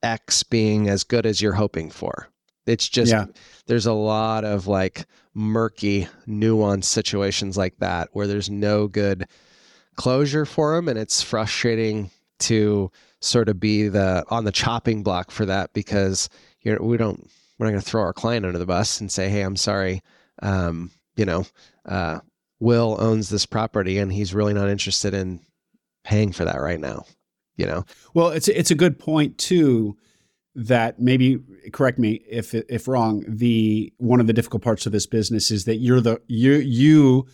X being as good as you're hoping for. It's just yeah. there's a lot of like murky, nuanced situations like that where there's no good closure for them and it's frustrating to sort of be the on the chopping block for that because you know, we don't we're not going to throw our client under the bus and say, "Hey, I'm sorry, um, you know, uh, Will owns this property and he's really not interested in paying for that right now." You know. Well, it's it's a good point too that maybe correct me if if wrong the one of the difficult parts of this business is that you're the you you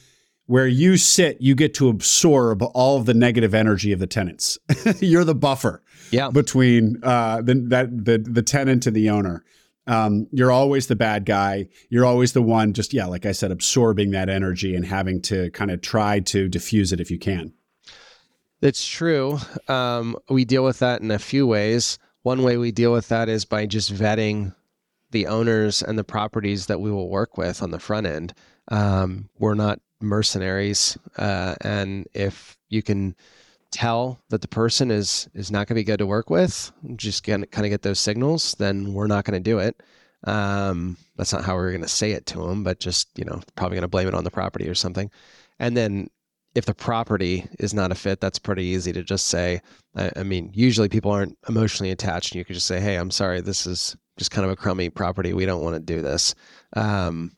where you sit, you get to absorb all of the negative energy of the tenants. You're the buffer yeah. between uh, the, that, the, the tenant and the owner. Um, you're always the bad guy. You're always the one, just, yeah, like I said, absorbing that energy and having to kind of try to diffuse it if you can. It's true. Um, we deal with that in a few ways. One way we deal with that is by just vetting the owners and the properties that we will work with on the front end. Um, we're not mercenaries, uh, and if you can tell that the person is is not going to be good to work with, just gonna kind of get those signals, then we're not going to do it. Um, that's not how we're going to say it to them, but just you know, probably going to blame it on the property or something. And then if the property is not a fit, that's pretty easy to just say. I, I mean, usually people aren't emotionally attached, and you could just say, "Hey, I'm sorry, this is just kind of a crummy property. We don't want to do this." Um,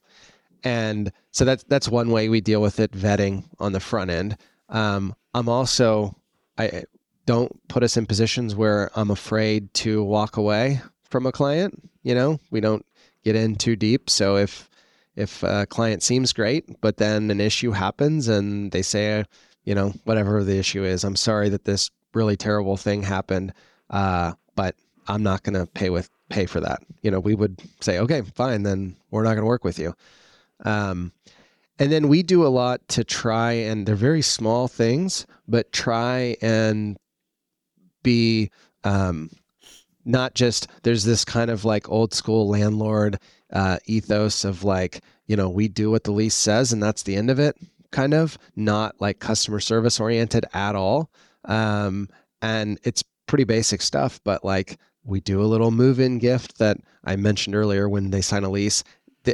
and so that's that's one way we deal with it vetting on the front end um, i'm also i don't put us in positions where i'm afraid to walk away from a client you know we don't get in too deep so if if a client seems great but then an issue happens and they say you know, whatever the issue is. I'm sorry that this really terrible thing happened, uh, but I'm not going to pay with pay for that. You know, we would say, okay, fine, then we're not going to work with you. Um, and then we do a lot to try, and they're very small things, but try and be um, not just there's this kind of like old school landlord uh, ethos of like you know we do what the lease says and that's the end of it kind of not like customer service oriented at all. Um, and it's pretty basic stuff but like we do a little move-in gift that i mentioned earlier when they sign a lease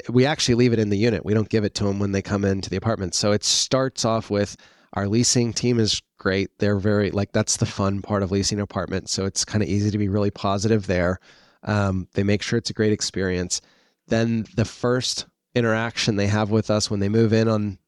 we actually leave it in the unit we don't give it to them when they come into the apartment so it starts off with our leasing team is great. They're very like that's the fun part of leasing an apartment. So it's kind of easy to be really positive there. Um, they make sure it's a great experience. Then the first interaction they have with us when they move in on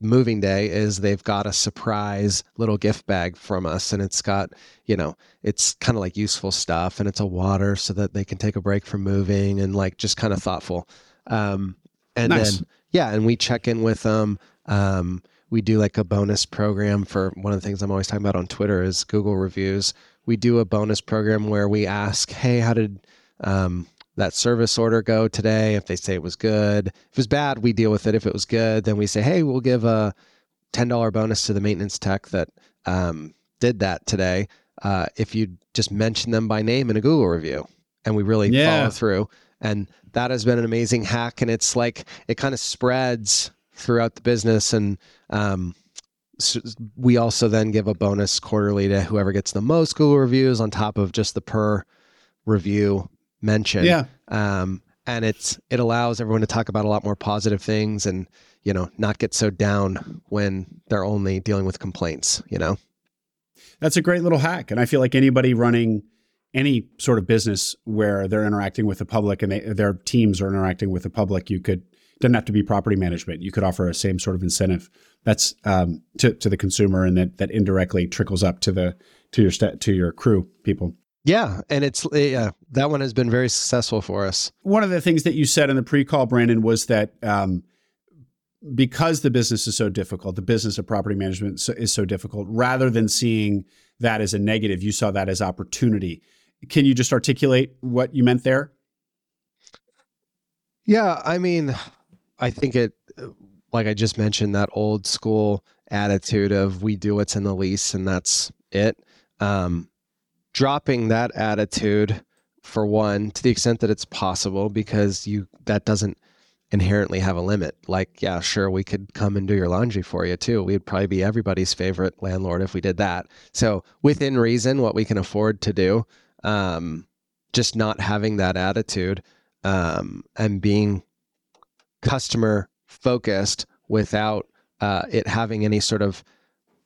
moving day is they've got a surprise little gift bag from us and it's got you know it's kind of like useful stuff and it's a water so that they can take a break from moving and like just kind of thoughtful um and nice. then yeah and we check in with them um we do like a bonus program for one of the things I'm always talking about on Twitter is Google reviews. We do a bonus program where we ask, hey, how did um, that service order go today? If they say it was good, if it was bad, we deal with it. If it was good, then we say, hey, we'll give a $10 bonus to the maintenance tech that um, did that today. Uh, if you just mention them by name in a Google review, and we really yeah. follow through. And that has been an amazing hack. And it's like it kind of spreads throughout the business and um, so we also then give a bonus quarterly to whoever gets the most Google reviews on top of just the per review mention. Yeah. Um, and it's it allows everyone to talk about a lot more positive things and you know not get so down when they're only dealing with complaints. You know. That's a great little hack, and I feel like anybody running any sort of business where they're interacting with the public and they, their teams are interacting with the public, you could doesn't have to be property management. You could offer a same sort of incentive that's um, to to the consumer, and that that indirectly trickles up to the to your st- to your crew people. Yeah, and it's yeah that one has been very successful for us. One of the things that you said in the pre-call, Brandon, was that um, because the business is so difficult, the business of property management is so difficult. Rather than seeing that as a negative, you saw that as opportunity. Can you just articulate what you meant there? Yeah, I mean, I think it, like I just mentioned, that old school attitude of we do what's in the lease and that's it. Um, dropping that attitude for one, to the extent that it's possible, because you that doesn't inherently have a limit. Like, yeah, sure, we could come and do your laundry for you too. We'd probably be everybody's favorite landlord if we did that. So, within reason, what we can afford to do, um, just not having that attitude um, and being customer focused without uh, it having any sort of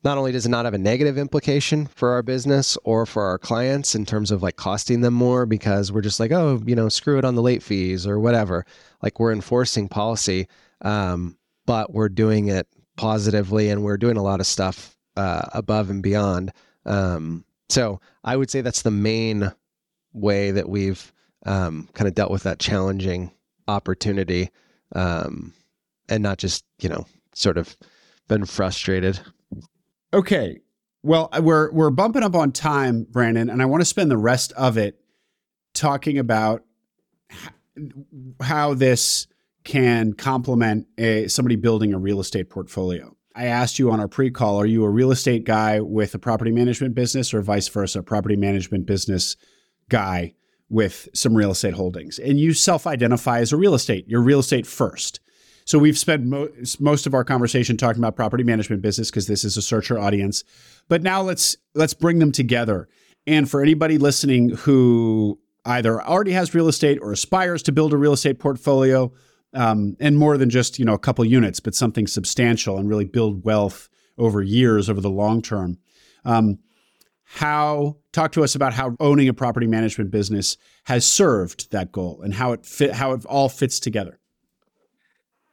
not only does it not have a negative implication for our business or for our clients in terms of like costing them more because we're just like oh you know screw it on the late fees or whatever. Like we're enforcing policy um, but we're doing it positively and we're doing a lot of stuff uh, above and beyond um, so i would say that's the main way that we've um, kind of dealt with that challenging opportunity um, and not just you know sort of been frustrated. Okay, well we're we're bumping up on time, Brandon, and I want to spend the rest of it talking about how this can complement a somebody building a real estate portfolio. I asked you on our pre-call, are you a real estate guy with a property management business or vice versa, property management business guy with some real estate holdings? And you self-identify as a real estate. You're real estate first. So we've spent mo- most of our conversation talking about property management business because this is a searcher audience. But now let's let's bring them together. And for anybody listening who either already has real estate or aspires to build a real estate portfolio, um, and more than just you know a couple units, but something substantial and really build wealth over years, over the long term. Um, how talk to us about how owning a property management business has served that goal and how it fit, how it all fits together.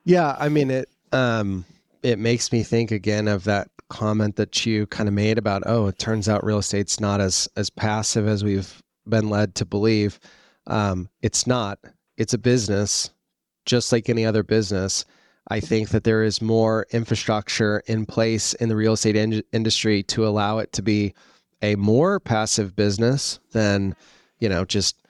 Yeah, I mean it. Um, it makes me think again of that comment that you kind of made about oh, it turns out real estate's not as as passive as we've been led to believe. Um, it's not. It's a business, just like any other business. I think that there is more infrastructure in place in the real estate in- industry to allow it to be a more passive business than, you know, just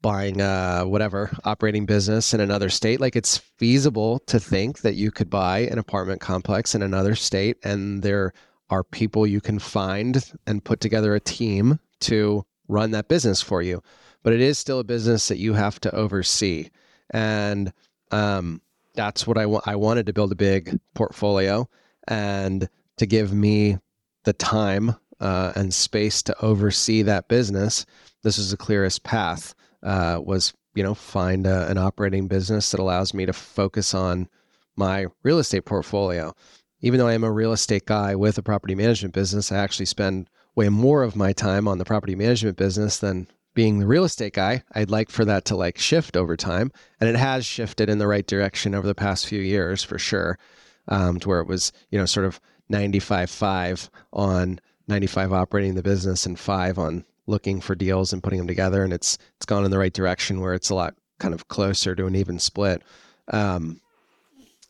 buying uh, whatever operating business in another state. Like it's feasible to think that you could buy an apartment complex in another state, and there are people you can find and put together a team to run that business for you. But it is still a business that you have to oversee, and um, that's what I want. I wanted to build a big portfolio and to give me the time uh, and space to oversee that business. This is the clearest path uh, was you know find a, an operating business that allows me to focus on my real estate portfolio. Even though I am a real estate guy with a property management business, I actually spend way more of my time on the property management business than being the real estate guy. I'd like for that to like shift over time, and it has shifted in the right direction over the past few years for sure, um, to where it was you know sort of 95 5 on 95 operating the business and five on looking for deals and putting them together, and it's it's gone in the right direction where it's a lot kind of closer to an even split. Um,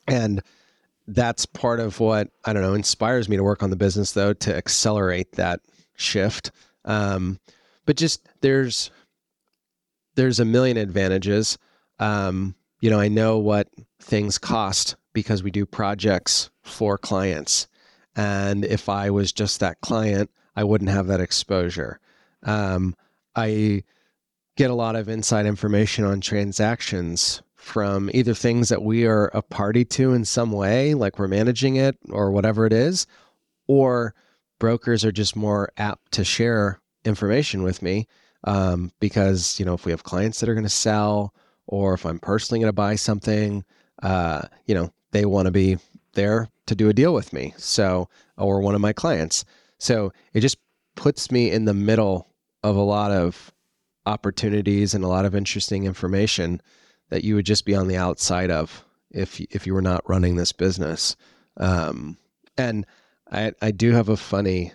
and that's part of what I don't know inspires me to work on the business though to accelerate that shift. Um, but just there's there's a million advantages. Um, you know, I know what things cost because we do projects for clients. And if I was just that client, I wouldn't have that exposure. Um, I get a lot of inside information on transactions from either things that we are a party to in some way, like we're managing it or whatever it is, or brokers are just more apt to share information with me um, because you know if we have clients that are going to sell or if I'm personally going to buy something, uh, you know they want to be there to do a deal with me. So or one of my clients. So it just puts me in the middle of a lot of opportunities and a lot of interesting information that you would just be on the outside of if if you were not running this business. Um, and I I do have a funny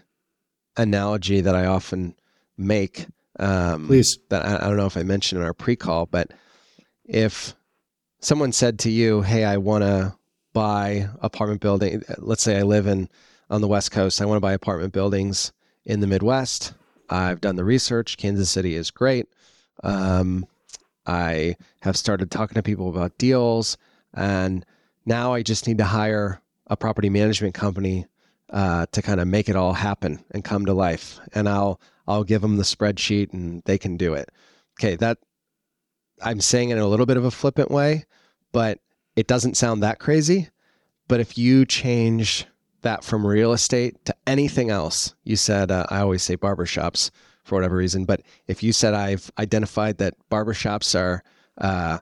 analogy that I often make. Um, Please. That I, I don't know if I mentioned in our pre-call, but if someone said to you, "Hey, I want to buy apartment building," let's say I live in on the West Coast, I want to buy apartment buildings in the Midwest. I've done the research. Kansas City is great. Um, I have started talking to people about deals, and now I just need to hire a property management company uh, to kind of make it all happen and come to life. And I'll I'll give them the spreadsheet, and they can do it. Okay, that I'm saying it in a little bit of a flippant way, but it doesn't sound that crazy. But if you change that from real estate to anything else. You said, uh, I always say barbershops for whatever reason, but if you said I've identified that barbershops are uh,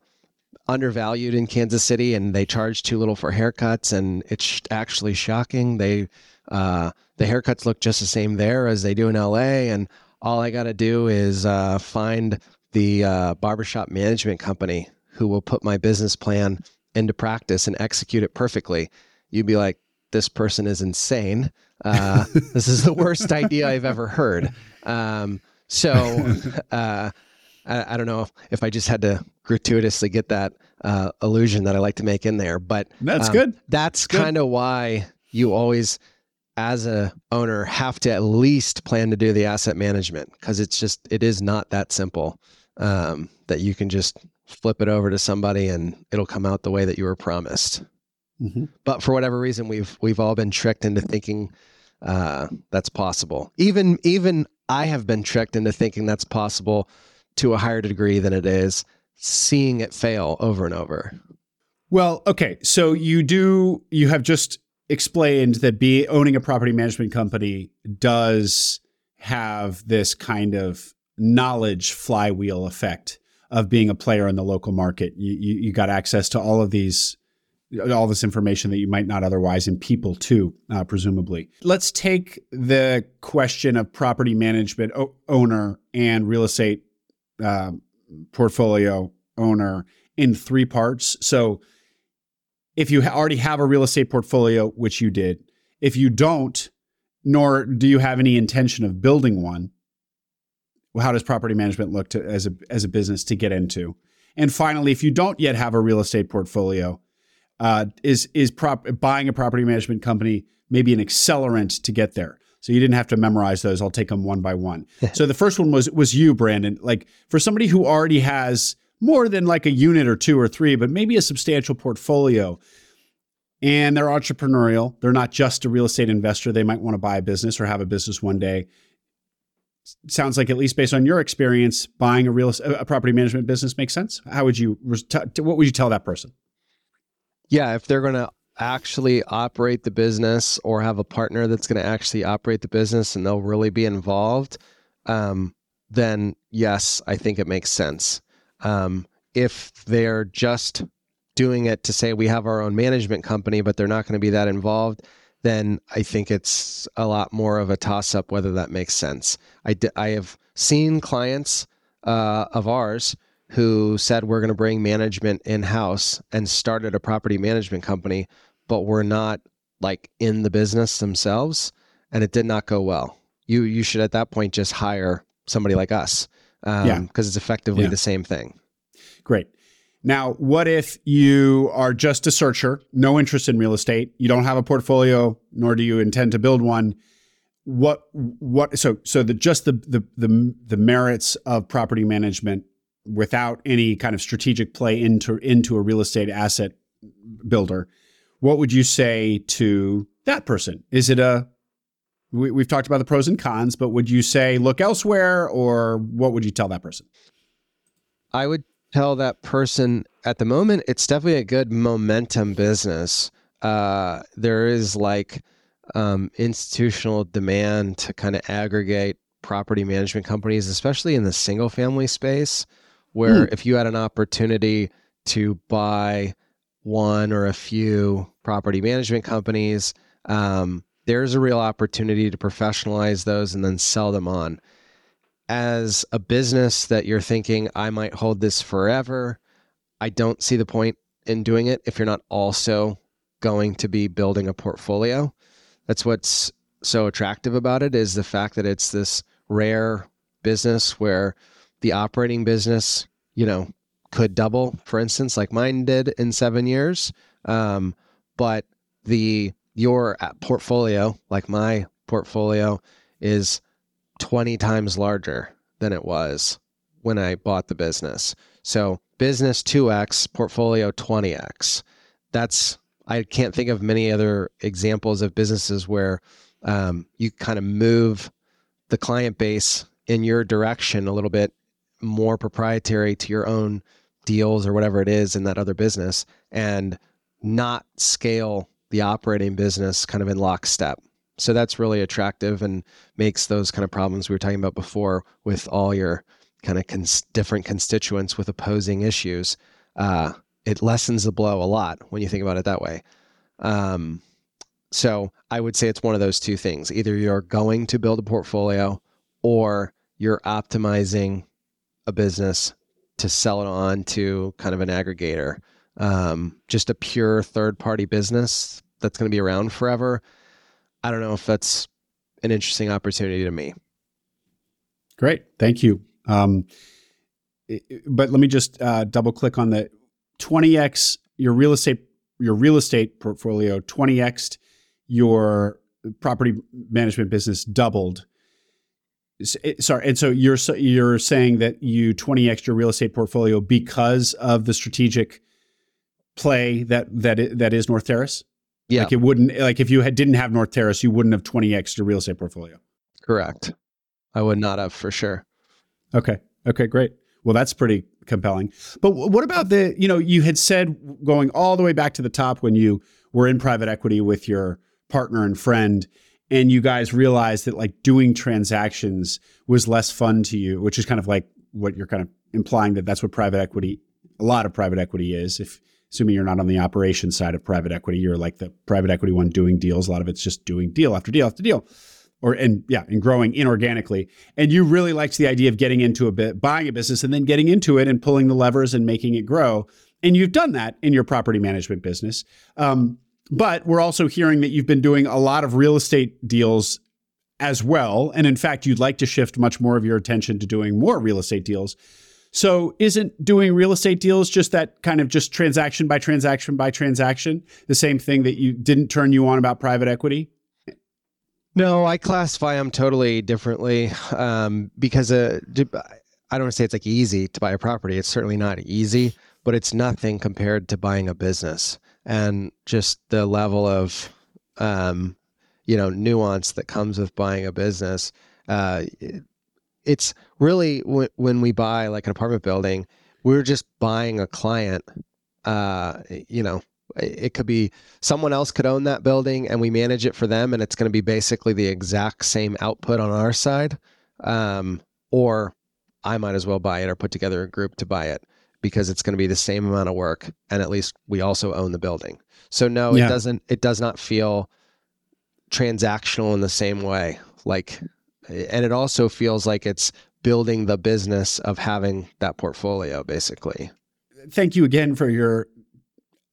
undervalued in Kansas City and they charge too little for haircuts, and it's actually shocking. They uh, the haircuts look just the same there as they do in LA, and all I got to do is uh, find the uh, barbershop management company who will put my business plan into practice and execute it perfectly. You'd be like, this person is insane. Uh, this is the worst idea I've ever heard. Um, so uh, I, I, don't know if I just had to gratuitously get that uh, illusion that I like to make in there, but that's um, good. That's kind of why you always, as a owner, have to at least plan to do the asset management because it's just it is not that simple um, that you can just flip it over to somebody and it'll come out the way that you were promised. Mm-hmm. But for whatever reason, we've we've all been tricked into thinking uh, that's possible. Even even I have been tricked into thinking that's possible to a higher degree than it is, seeing it fail over and over. Well, okay, so you do you have just explained that be owning a property management company does have this kind of knowledge flywheel effect of being a player in the local market. You, you, you got access to all of these all this information that you might not otherwise, and people too, uh, presumably. Let's take the question of property management o- owner and real estate uh, portfolio owner in three parts. So, if you already have a real estate portfolio, which you did, if you don't, nor do you have any intention of building one, well, how does property management look to, as a as a business to get into? And finally, if you don't yet have a real estate portfolio, uh, is is prop buying a property management company maybe an accelerant to get there. So you didn't have to memorize those. I'll take them one by one. so the first one was was you, Brandon. Like for somebody who already has more than like a unit or two or three, but maybe a substantial portfolio, and they're entrepreneurial. They're not just a real estate investor. They might want to buy a business or have a business one day. Sounds like at least based on your experience, buying a real a property management business makes sense. How would you what would you tell that person? Yeah, if they're going to actually operate the business or have a partner that's going to actually operate the business and they'll really be involved, um, then yes, I think it makes sense. Um, if they're just doing it to say we have our own management company, but they're not going to be that involved, then I think it's a lot more of a toss up whether that makes sense. I, d- I have seen clients uh, of ours who said we're going to bring management in house and started a property management company, but were not like in the business themselves, and it did not go well. You you should at that point just hire somebody like us, um, yeah, because it's effectively yeah. the same thing. Great. Now, what if you are just a searcher, no interest in real estate, you don't have a portfolio, nor do you intend to build one? What what so so the just the the the, the merits of property management without any kind of strategic play into into a real estate asset builder, what would you say to that person? Is it a we, have talked about the pros and cons, but would you say look elsewhere, or what would you tell that person? I would tell that person at the moment it's definitely a good momentum business. Uh, there is like um, institutional demand to kind of aggregate property management companies, especially in the single family space where mm. if you had an opportunity to buy one or a few property management companies, um, there's a real opportunity to professionalize those and then sell them on. As a business that you're thinking, I might hold this forever, I don't see the point in doing it if you're not also going to be building a portfolio. That's what's so attractive about it is the fact that it's this rare business where the operating business, you know, could double, for instance, like mine did in seven years. Um, but the your portfolio, like my portfolio, is 20 times larger than it was when I bought the business. So business 2x, portfolio 20x. That's I can't think of many other examples of businesses where um, you kind of move the client base in your direction a little bit more proprietary to your own deals or whatever it is in that other business and not scale the operating business kind of in lockstep. So that's really attractive and makes those kind of problems we were talking about before with all your kind of cons- different constituents with opposing issues. Uh, it lessens the blow a lot when you think about it that way. Um, so I would say it's one of those two things. Either you're going to build a portfolio or you're optimizing a business to sell it on to kind of an aggregator. Um, just a pure third party business that's going to be around forever. I don't know if that's an interesting opportunity to me. Great. Thank you. Um, but let me just uh, double click on the 20x your real estate your real estate portfolio 20x your property management business doubled Eh, sorry, and so you're you're saying that you 20 extra real estate portfolio because of the strategic play that that that is North Terrace. Yeah, like it wouldn't like if you had didn't have North Terrace, you wouldn't have 20 extra real estate portfolio. Correct. I would not have for sure. Okay. Okay. Great. Well, that's pretty compelling. But what about the you know you had said going all the way back to the top when you were in private equity with your partner and friend and you guys realized that like doing transactions was less fun to you, which is kind of like what you're kind of implying that that's what private equity, a lot of private equity is. If assuming you're not on the operations side of private equity, you're like the private equity one doing deals. A lot of it's just doing deal after deal after deal, or and yeah, and growing inorganically. And you really liked the idea of getting into a bit, buying a business, and then getting into it and pulling the levers and making it grow. And you've done that in your property management business. Um, but we're also hearing that you've been doing a lot of real estate deals as well. And in fact, you'd like to shift much more of your attention to doing more real estate deals. So isn't doing real estate deals just that kind of just transaction by transaction by transaction, the same thing that you didn't turn you on about private equity? No, I classify them totally differently um, because uh, I don't want to say it's like easy to buy a property. It's certainly not easy, but it's nothing compared to buying a business and just the level of um, you know nuance that comes with buying a business. Uh, it's really w- when we buy like an apartment building, we're just buying a client. Uh, you know, it could be someone else could own that building and we manage it for them, and it's going to be basically the exact same output on our side. Um, or I might as well buy it or put together a group to buy it because it's going to be the same amount of work, and at least we also own the building. So no, yeah. it doesn't. It does not feel transactional in the same way. Like and it also feels like it's building the business of having that portfolio basically thank you again for your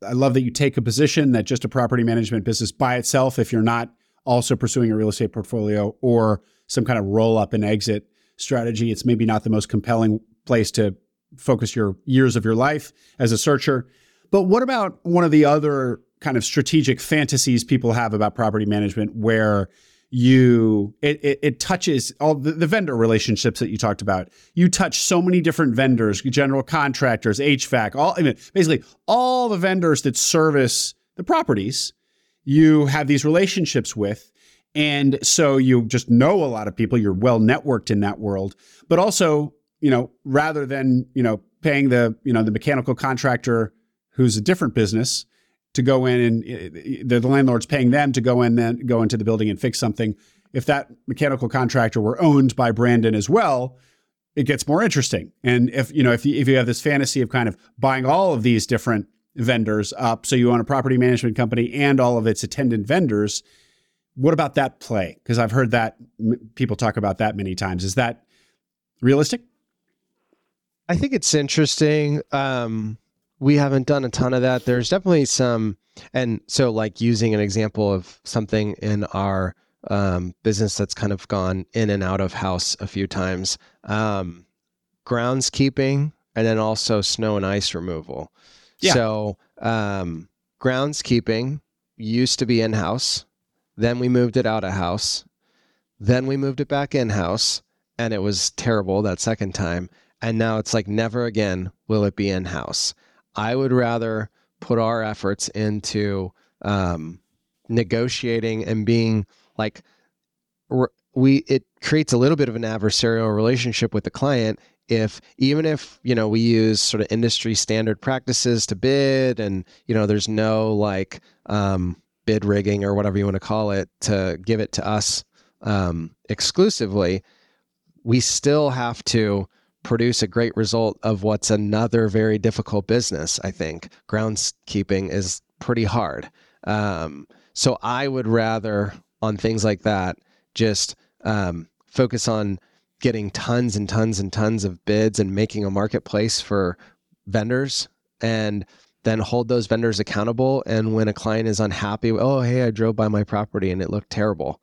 i love that you take a position that just a property management business by itself if you're not also pursuing a real estate portfolio or some kind of roll up and exit strategy it's maybe not the most compelling place to focus your years of your life as a searcher. But what about one of the other kind of strategic fantasies people have about property management where you it, it, it, touches all the, the, vendor relationships that you talked about. You touch so many different vendors general contractors hvac all I mean, basically all the vendors that service the properties you have these relationships with. And so you just know a lot of people. You're well networked in that world. But also you know rather than you know paying the you know the mechanical contractor who's a different business to go in and uh, the, the landlord's paying them to go in then go into the building and fix something. If that mechanical contractor were owned by Brandon as well, it gets more interesting. And if you know if you, if you have this fantasy of kind of buying all of these different vendors up, so you own a property management company and all of its attendant vendors, what about that play? Because I've heard that people talk about that many times. Is that realistic? I think it's interesting. Um, we haven't done a ton of that. There's definitely some, and so like using an example of something in our um, business that's kind of gone in and out of house a few times. Um, groundskeeping and then also snow and ice removal. Yeah. So um, groundskeeping used to be in house. Then we moved it out of house. Then we moved it back in house, and it was terrible that second time. And now it's like never again will it be in house. I would rather put our efforts into um, negotiating and being like we it creates a little bit of an adversarial relationship with the client if even if you know we use sort of industry standard practices to bid and you know there's no like um, bid rigging or whatever you want to call it to give it to us um, exclusively we still have to produce a great result of what's another very difficult business. I think groundskeeping is pretty hard. Um, so I would rather on things like that just um, focus on getting tons and tons and tons of bids and making a marketplace for vendors and then hold those vendors accountable. And when a client is unhappy, oh, hey, I drove by my property and it looked terrible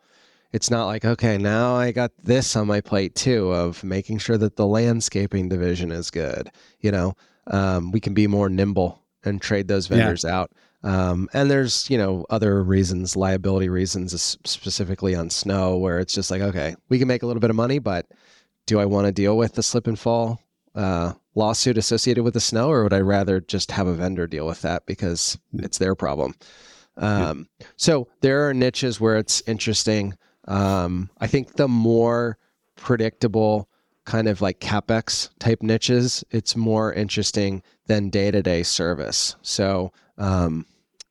it's not like okay now i got this on my plate too of making sure that the landscaping division is good you know? Um, we can be more nimble and trade those vendors yeah. out. Um, and there's you know other reasons liability reasons specifically on snow where it's just like okay we can make a little bit of money but do i want to deal with the slip and fall uh, lawsuit associated with the snow or would i rather just have a vendor deal with that because it's their problem? Um, so there are niches where it's interesting um, I think the more predictable kind of like capex type niches, it's more interesting than day to day service. So, um,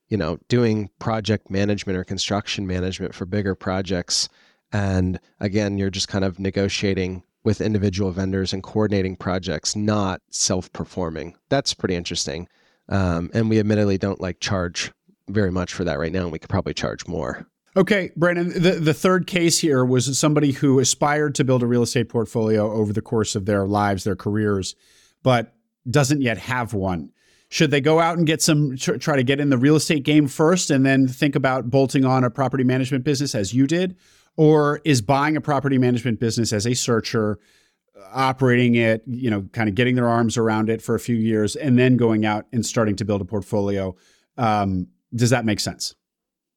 you know, doing project management or construction management for bigger projects. And again, you're just kind of negotiating with individual vendors and coordinating projects, not self performing. That's pretty interesting. Um, and we admittedly don't like charge very much for that right now. And we could probably charge more. Okay, Brandon, the, the third case here was somebody who aspired to build a real estate portfolio over the course of their lives, their careers, but doesn't yet have one. Should they go out and get some, try to get in the real estate game first and then think about bolting on a property management business as you did? Or is buying a property management business as a searcher operating it, you know, kind of getting their arms around it for a few years, and then going out and starting to build a portfolio. Um, does that make sense?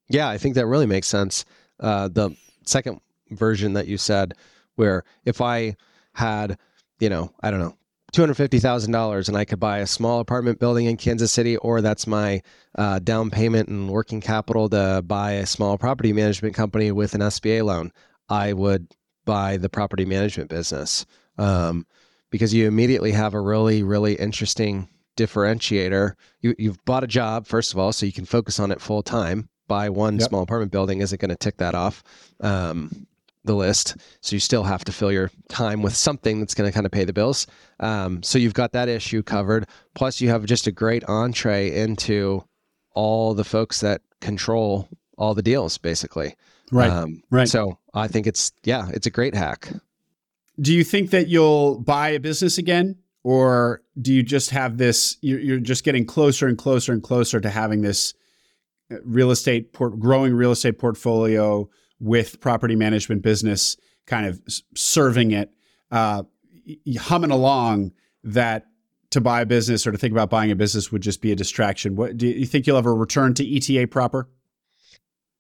Yeah, I think that really makes sense. Uh, the second version that you said, where if I had, you know, I don't know, $250,000 and I could buy a small apartment building in Kansas City, or that's my uh, down payment and working capital to buy a small property management company with an SBA loan, I would buy the property management business um, because you immediately have a really, really interesting differentiator. You, you've bought a job, first of all, so you can focus on it full time. Buy one yep. small apartment building isn't going to tick that off. Um, the list. So you still have to fill your time with something that's going to kind of pay the bills. Um, so you've got that issue covered. Plus, you have just a great entree into all the folks that control all the deals, basically. Right. Um, right. So I think it's yeah, it's a great hack. Do you think that you'll buy a business again, or do you just have this? You're, you're just getting closer and closer and closer to having this real estate port, growing real estate portfolio with property management business kind of serving it, uh, humming along that to buy a business or to think about buying a business would just be a distraction. What do you think you'll ever return to ETA proper?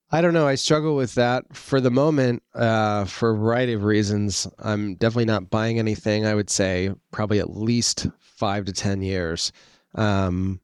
I don't know. I struggle with that for the moment uh, for a variety of reasons. I'm definitely not buying anything. I would say probably at least five to 10 years. Um,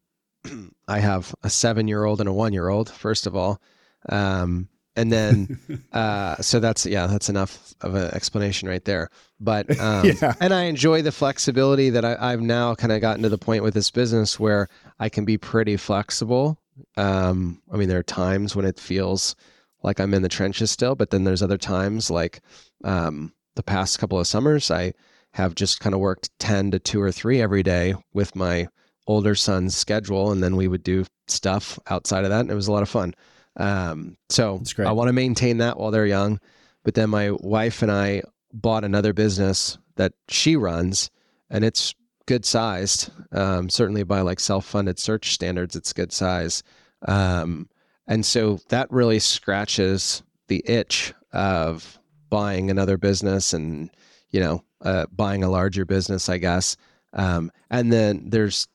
I have a seven year old and a one year old, first of all. Um, and then uh, so that's yeah that's enough of an explanation right there but um, yeah. and i enjoy the flexibility that I, have now kind of gotten to the point with this business where i can be pretty flexible um, i mean there are times when it feels like i'm in the trenches still but then there's other times like um, the past couple of summers i have just kind of worked 10 to 2 or 3 every day with my older son's schedule and then we would do stuff outside of that and it was a lot of fun um, so I want to maintain that while they're young. But then my wife and I bought another business that she runs, and it's good sized. Um, certainly by like self funded search standards, it's good size. Um, and so that really scratches the itch of buying another business and you know uh, buying a larger business, I guess. Um, and then there's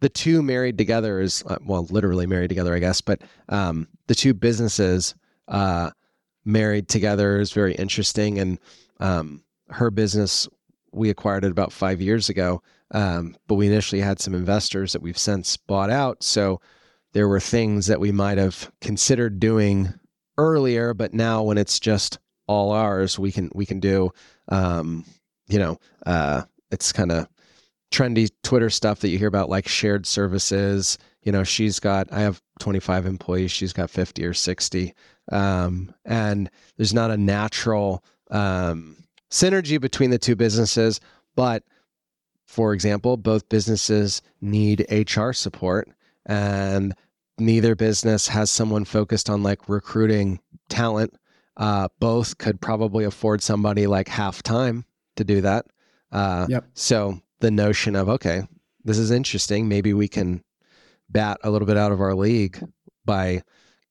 the two married together is uh, well, literally married together, I guess. But um, the two businesses uh, married together is very interesting. And um, her business we acquired it about five years ago, um, but we initially had some investors that we've since bought out. So there were things that we might have considered doing earlier, but now when it's just all ours, we can we can do. Um, you know, uh, it's kind of trendy Twitter stuff that you hear about, like shared services. You know, she's got, I have 25 employees, she's got 50 or 60. Um, and there's not a natural um, synergy between the two businesses. But for example, both businesses need HR support, and neither business has someone focused on like recruiting talent. Uh, both could probably afford somebody like half time to do that. Uh, yep. So the notion of okay, this is interesting. Maybe we can bat a little bit out of our league by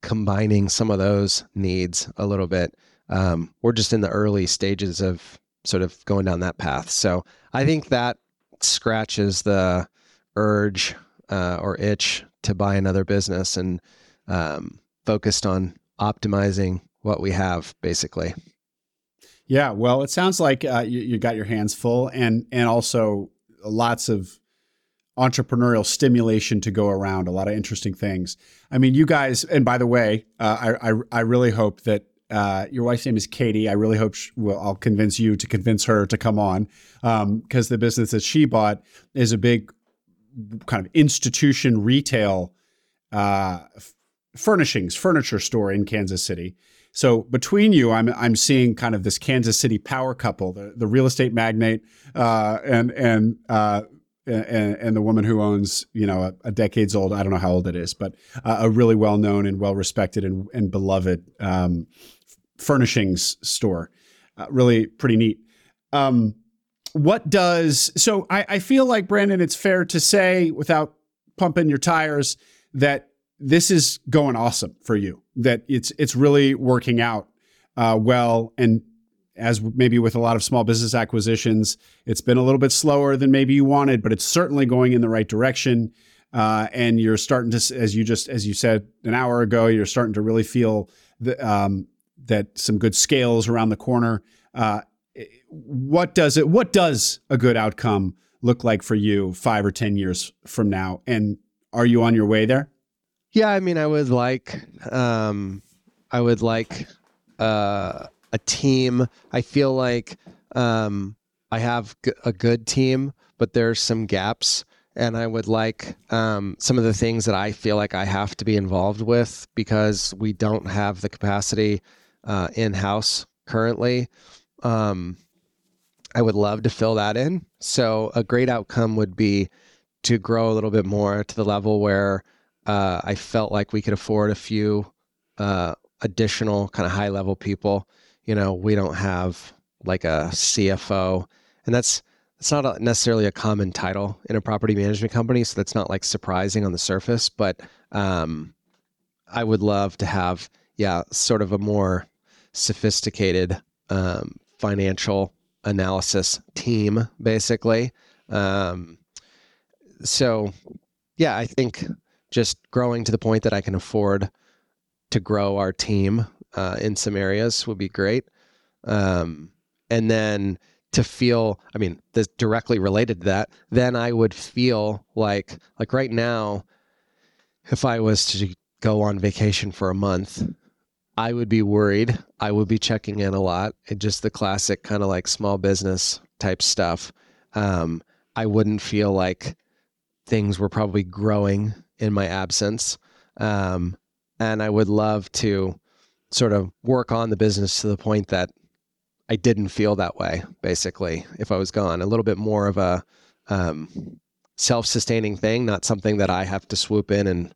combining some of those needs a little bit. Um, we're just in the early stages of sort of going down that path. So I think that scratches the urge uh, or itch to buy another business and um, focused on optimizing what we have, basically. Yeah, well, it sounds like uh, you, you, got your hands full, and and also lots of entrepreneurial stimulation to go around, a lot of interesting things. I mean, you guys, and by the way, uh, I, I, I really hope that uh, your wife's name is Katie. I really hope she, well, I'll convince you to convince her to come on because um, the business that she bought is a big kind of institution retail uh, f- furnishings, furniture store in Kansas City. So between you, I'm I'm seeing kind of this Kansas City power couple, the, the real estate magnate uh, and and, uh, and and the woman who owns you know a, a, decades old I don't know how old it is, but uh, a really well known and well respected and, and beloved um, furnishings store. Uh, really pretty neat. Um, what does so I, I feel like Brandon, it's fair to say without pumping your tires that this is going awesome for you. That it's it's really working out uh, well, and as maybe with a lot of small business acquisitions, it's been a little bit slower than maybe you wanted, but it's certainly going in the right direction. Uh, and you're starting to, as you just as you said an hour ago, you're starting to really feel the, um, that some good scales around the corner. Uh, what does it? What does a good outcome look like for you five or ten years from now? And are you on your way there? Yeah, I mean, I would like, um, I would like uh, a team. I feel like um, I have g- a good team, but there's some gaps, and I would like um, some of the things that I feel like I have to be involved with because we don't have the capacity uh, in house currently. Um, I would love to fill that in. So a great outcome would be to grow a little bit more to the level where uh, I felt like we could afford a few uh, additional kind of high level people. You know, we don't have like a CFO, and that's it's not a, necessarily a common title in a property management company, so that's not like surprising on the surface. But um, I would love to have, yeah, sort of a more sophisticated um, financial analysis team, basically. Um, so, yeah, I think just growing to the point that I can afford to grow our team uh, in some areas would be great. Um, and then to feel, I mean, this directly related to that, then I would feel like, like right now, if I was to go on vacation for a month, I would be worried. I would be checking in a lot. Just the classic kind of like small business type stuff. Um, I wouldn't feel like things were probably growing in my absence. Um, and I would love to sort of work on the business to the point that I didn't feel that way, basically, if I was gone. A little bit more of a um, self sustaining thing, not something that I have to swoop in and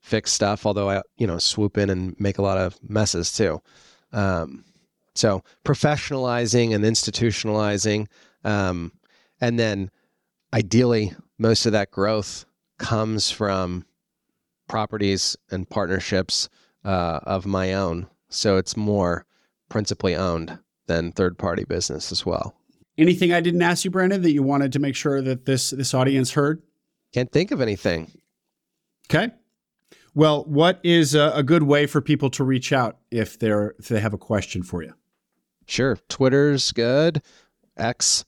fix stuff, although I, you know, swoop in and make a lot of messes too. Um, so professionalizing and institutionalizing, um, and then ideally, most of that growth comes from properties and partnerships uh, of my own. So it's more principally owned than third party business as well. Anything I didn't ask you, Brandon, that you wanted to make sure that this this audience heard? Can't think of anything. Okay. Well, what is a, a good way for people to reach out if they're if they have a question for you? Sure, Twitter's good. X,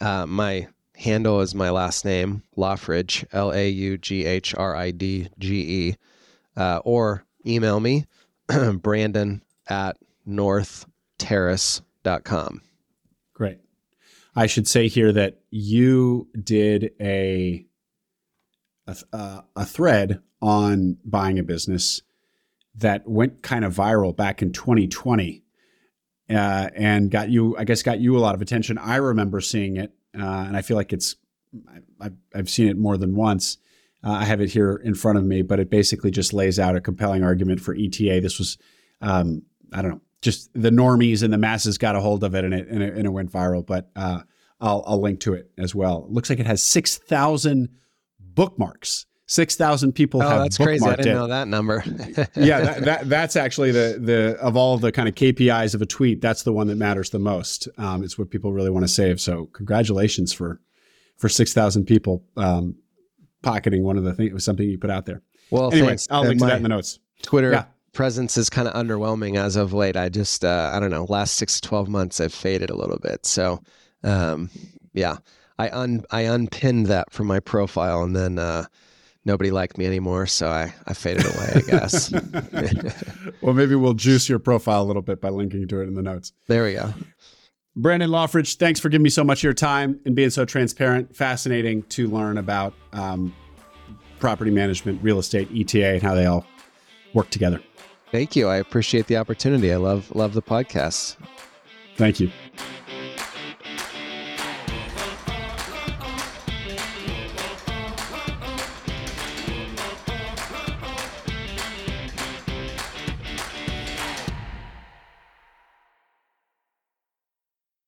uh, my handle is my last name, Laughridge, L A U G H R I D G E, uh, or email me, Brandon at northterrace.com. Great. I should say here that you did a a, uh, a thread on buying a business that went kind of viral back in 2020 uh, and got you, I guess, got you a lot of attention. I remember seeing it and I feel like it's I, have seen it more than once. Uh, I have it here in front of me, but it basically just lays out a compelling argument for ETA. This was, um, I don't know, just the normies and the masses got a hold of it, and it and it, and it went viral. But uh, I'll I'll link to it as well. It looks like it has six thousand bookmarks. Six thousand people oh, have that's crazy! I didn't it. know that number. yeah, that, that, that's actually the the of all the kind of KPIs of a tweet, that's the one that matters the most. Um, it's what people really want to save. So congratulations for for six thousand people um, pocketing one of the things. It was something you put out there. Well, anyway, thanks. I'll link to that in the notes. Twitter yeah. presence is kind of underwhelming as of late. I just uh, I don't know. Last six to twelve months, I've faded a little bit. So um, yeah, I un I unpinned that from my profile and then. Uh, nobody liked me anymore, so I, I faded away, I guess. well, maybe we'll juice your profile a little bit by linking to it in the notes. There we go. Brandon Laughridge, thanks for giving me so much of your time and being so transparent. Fascinating to learn about um, property management, real estate, ETA, and how they all work together. Thank you. I appreciate the opportunity. I love love the podcast. Thank you.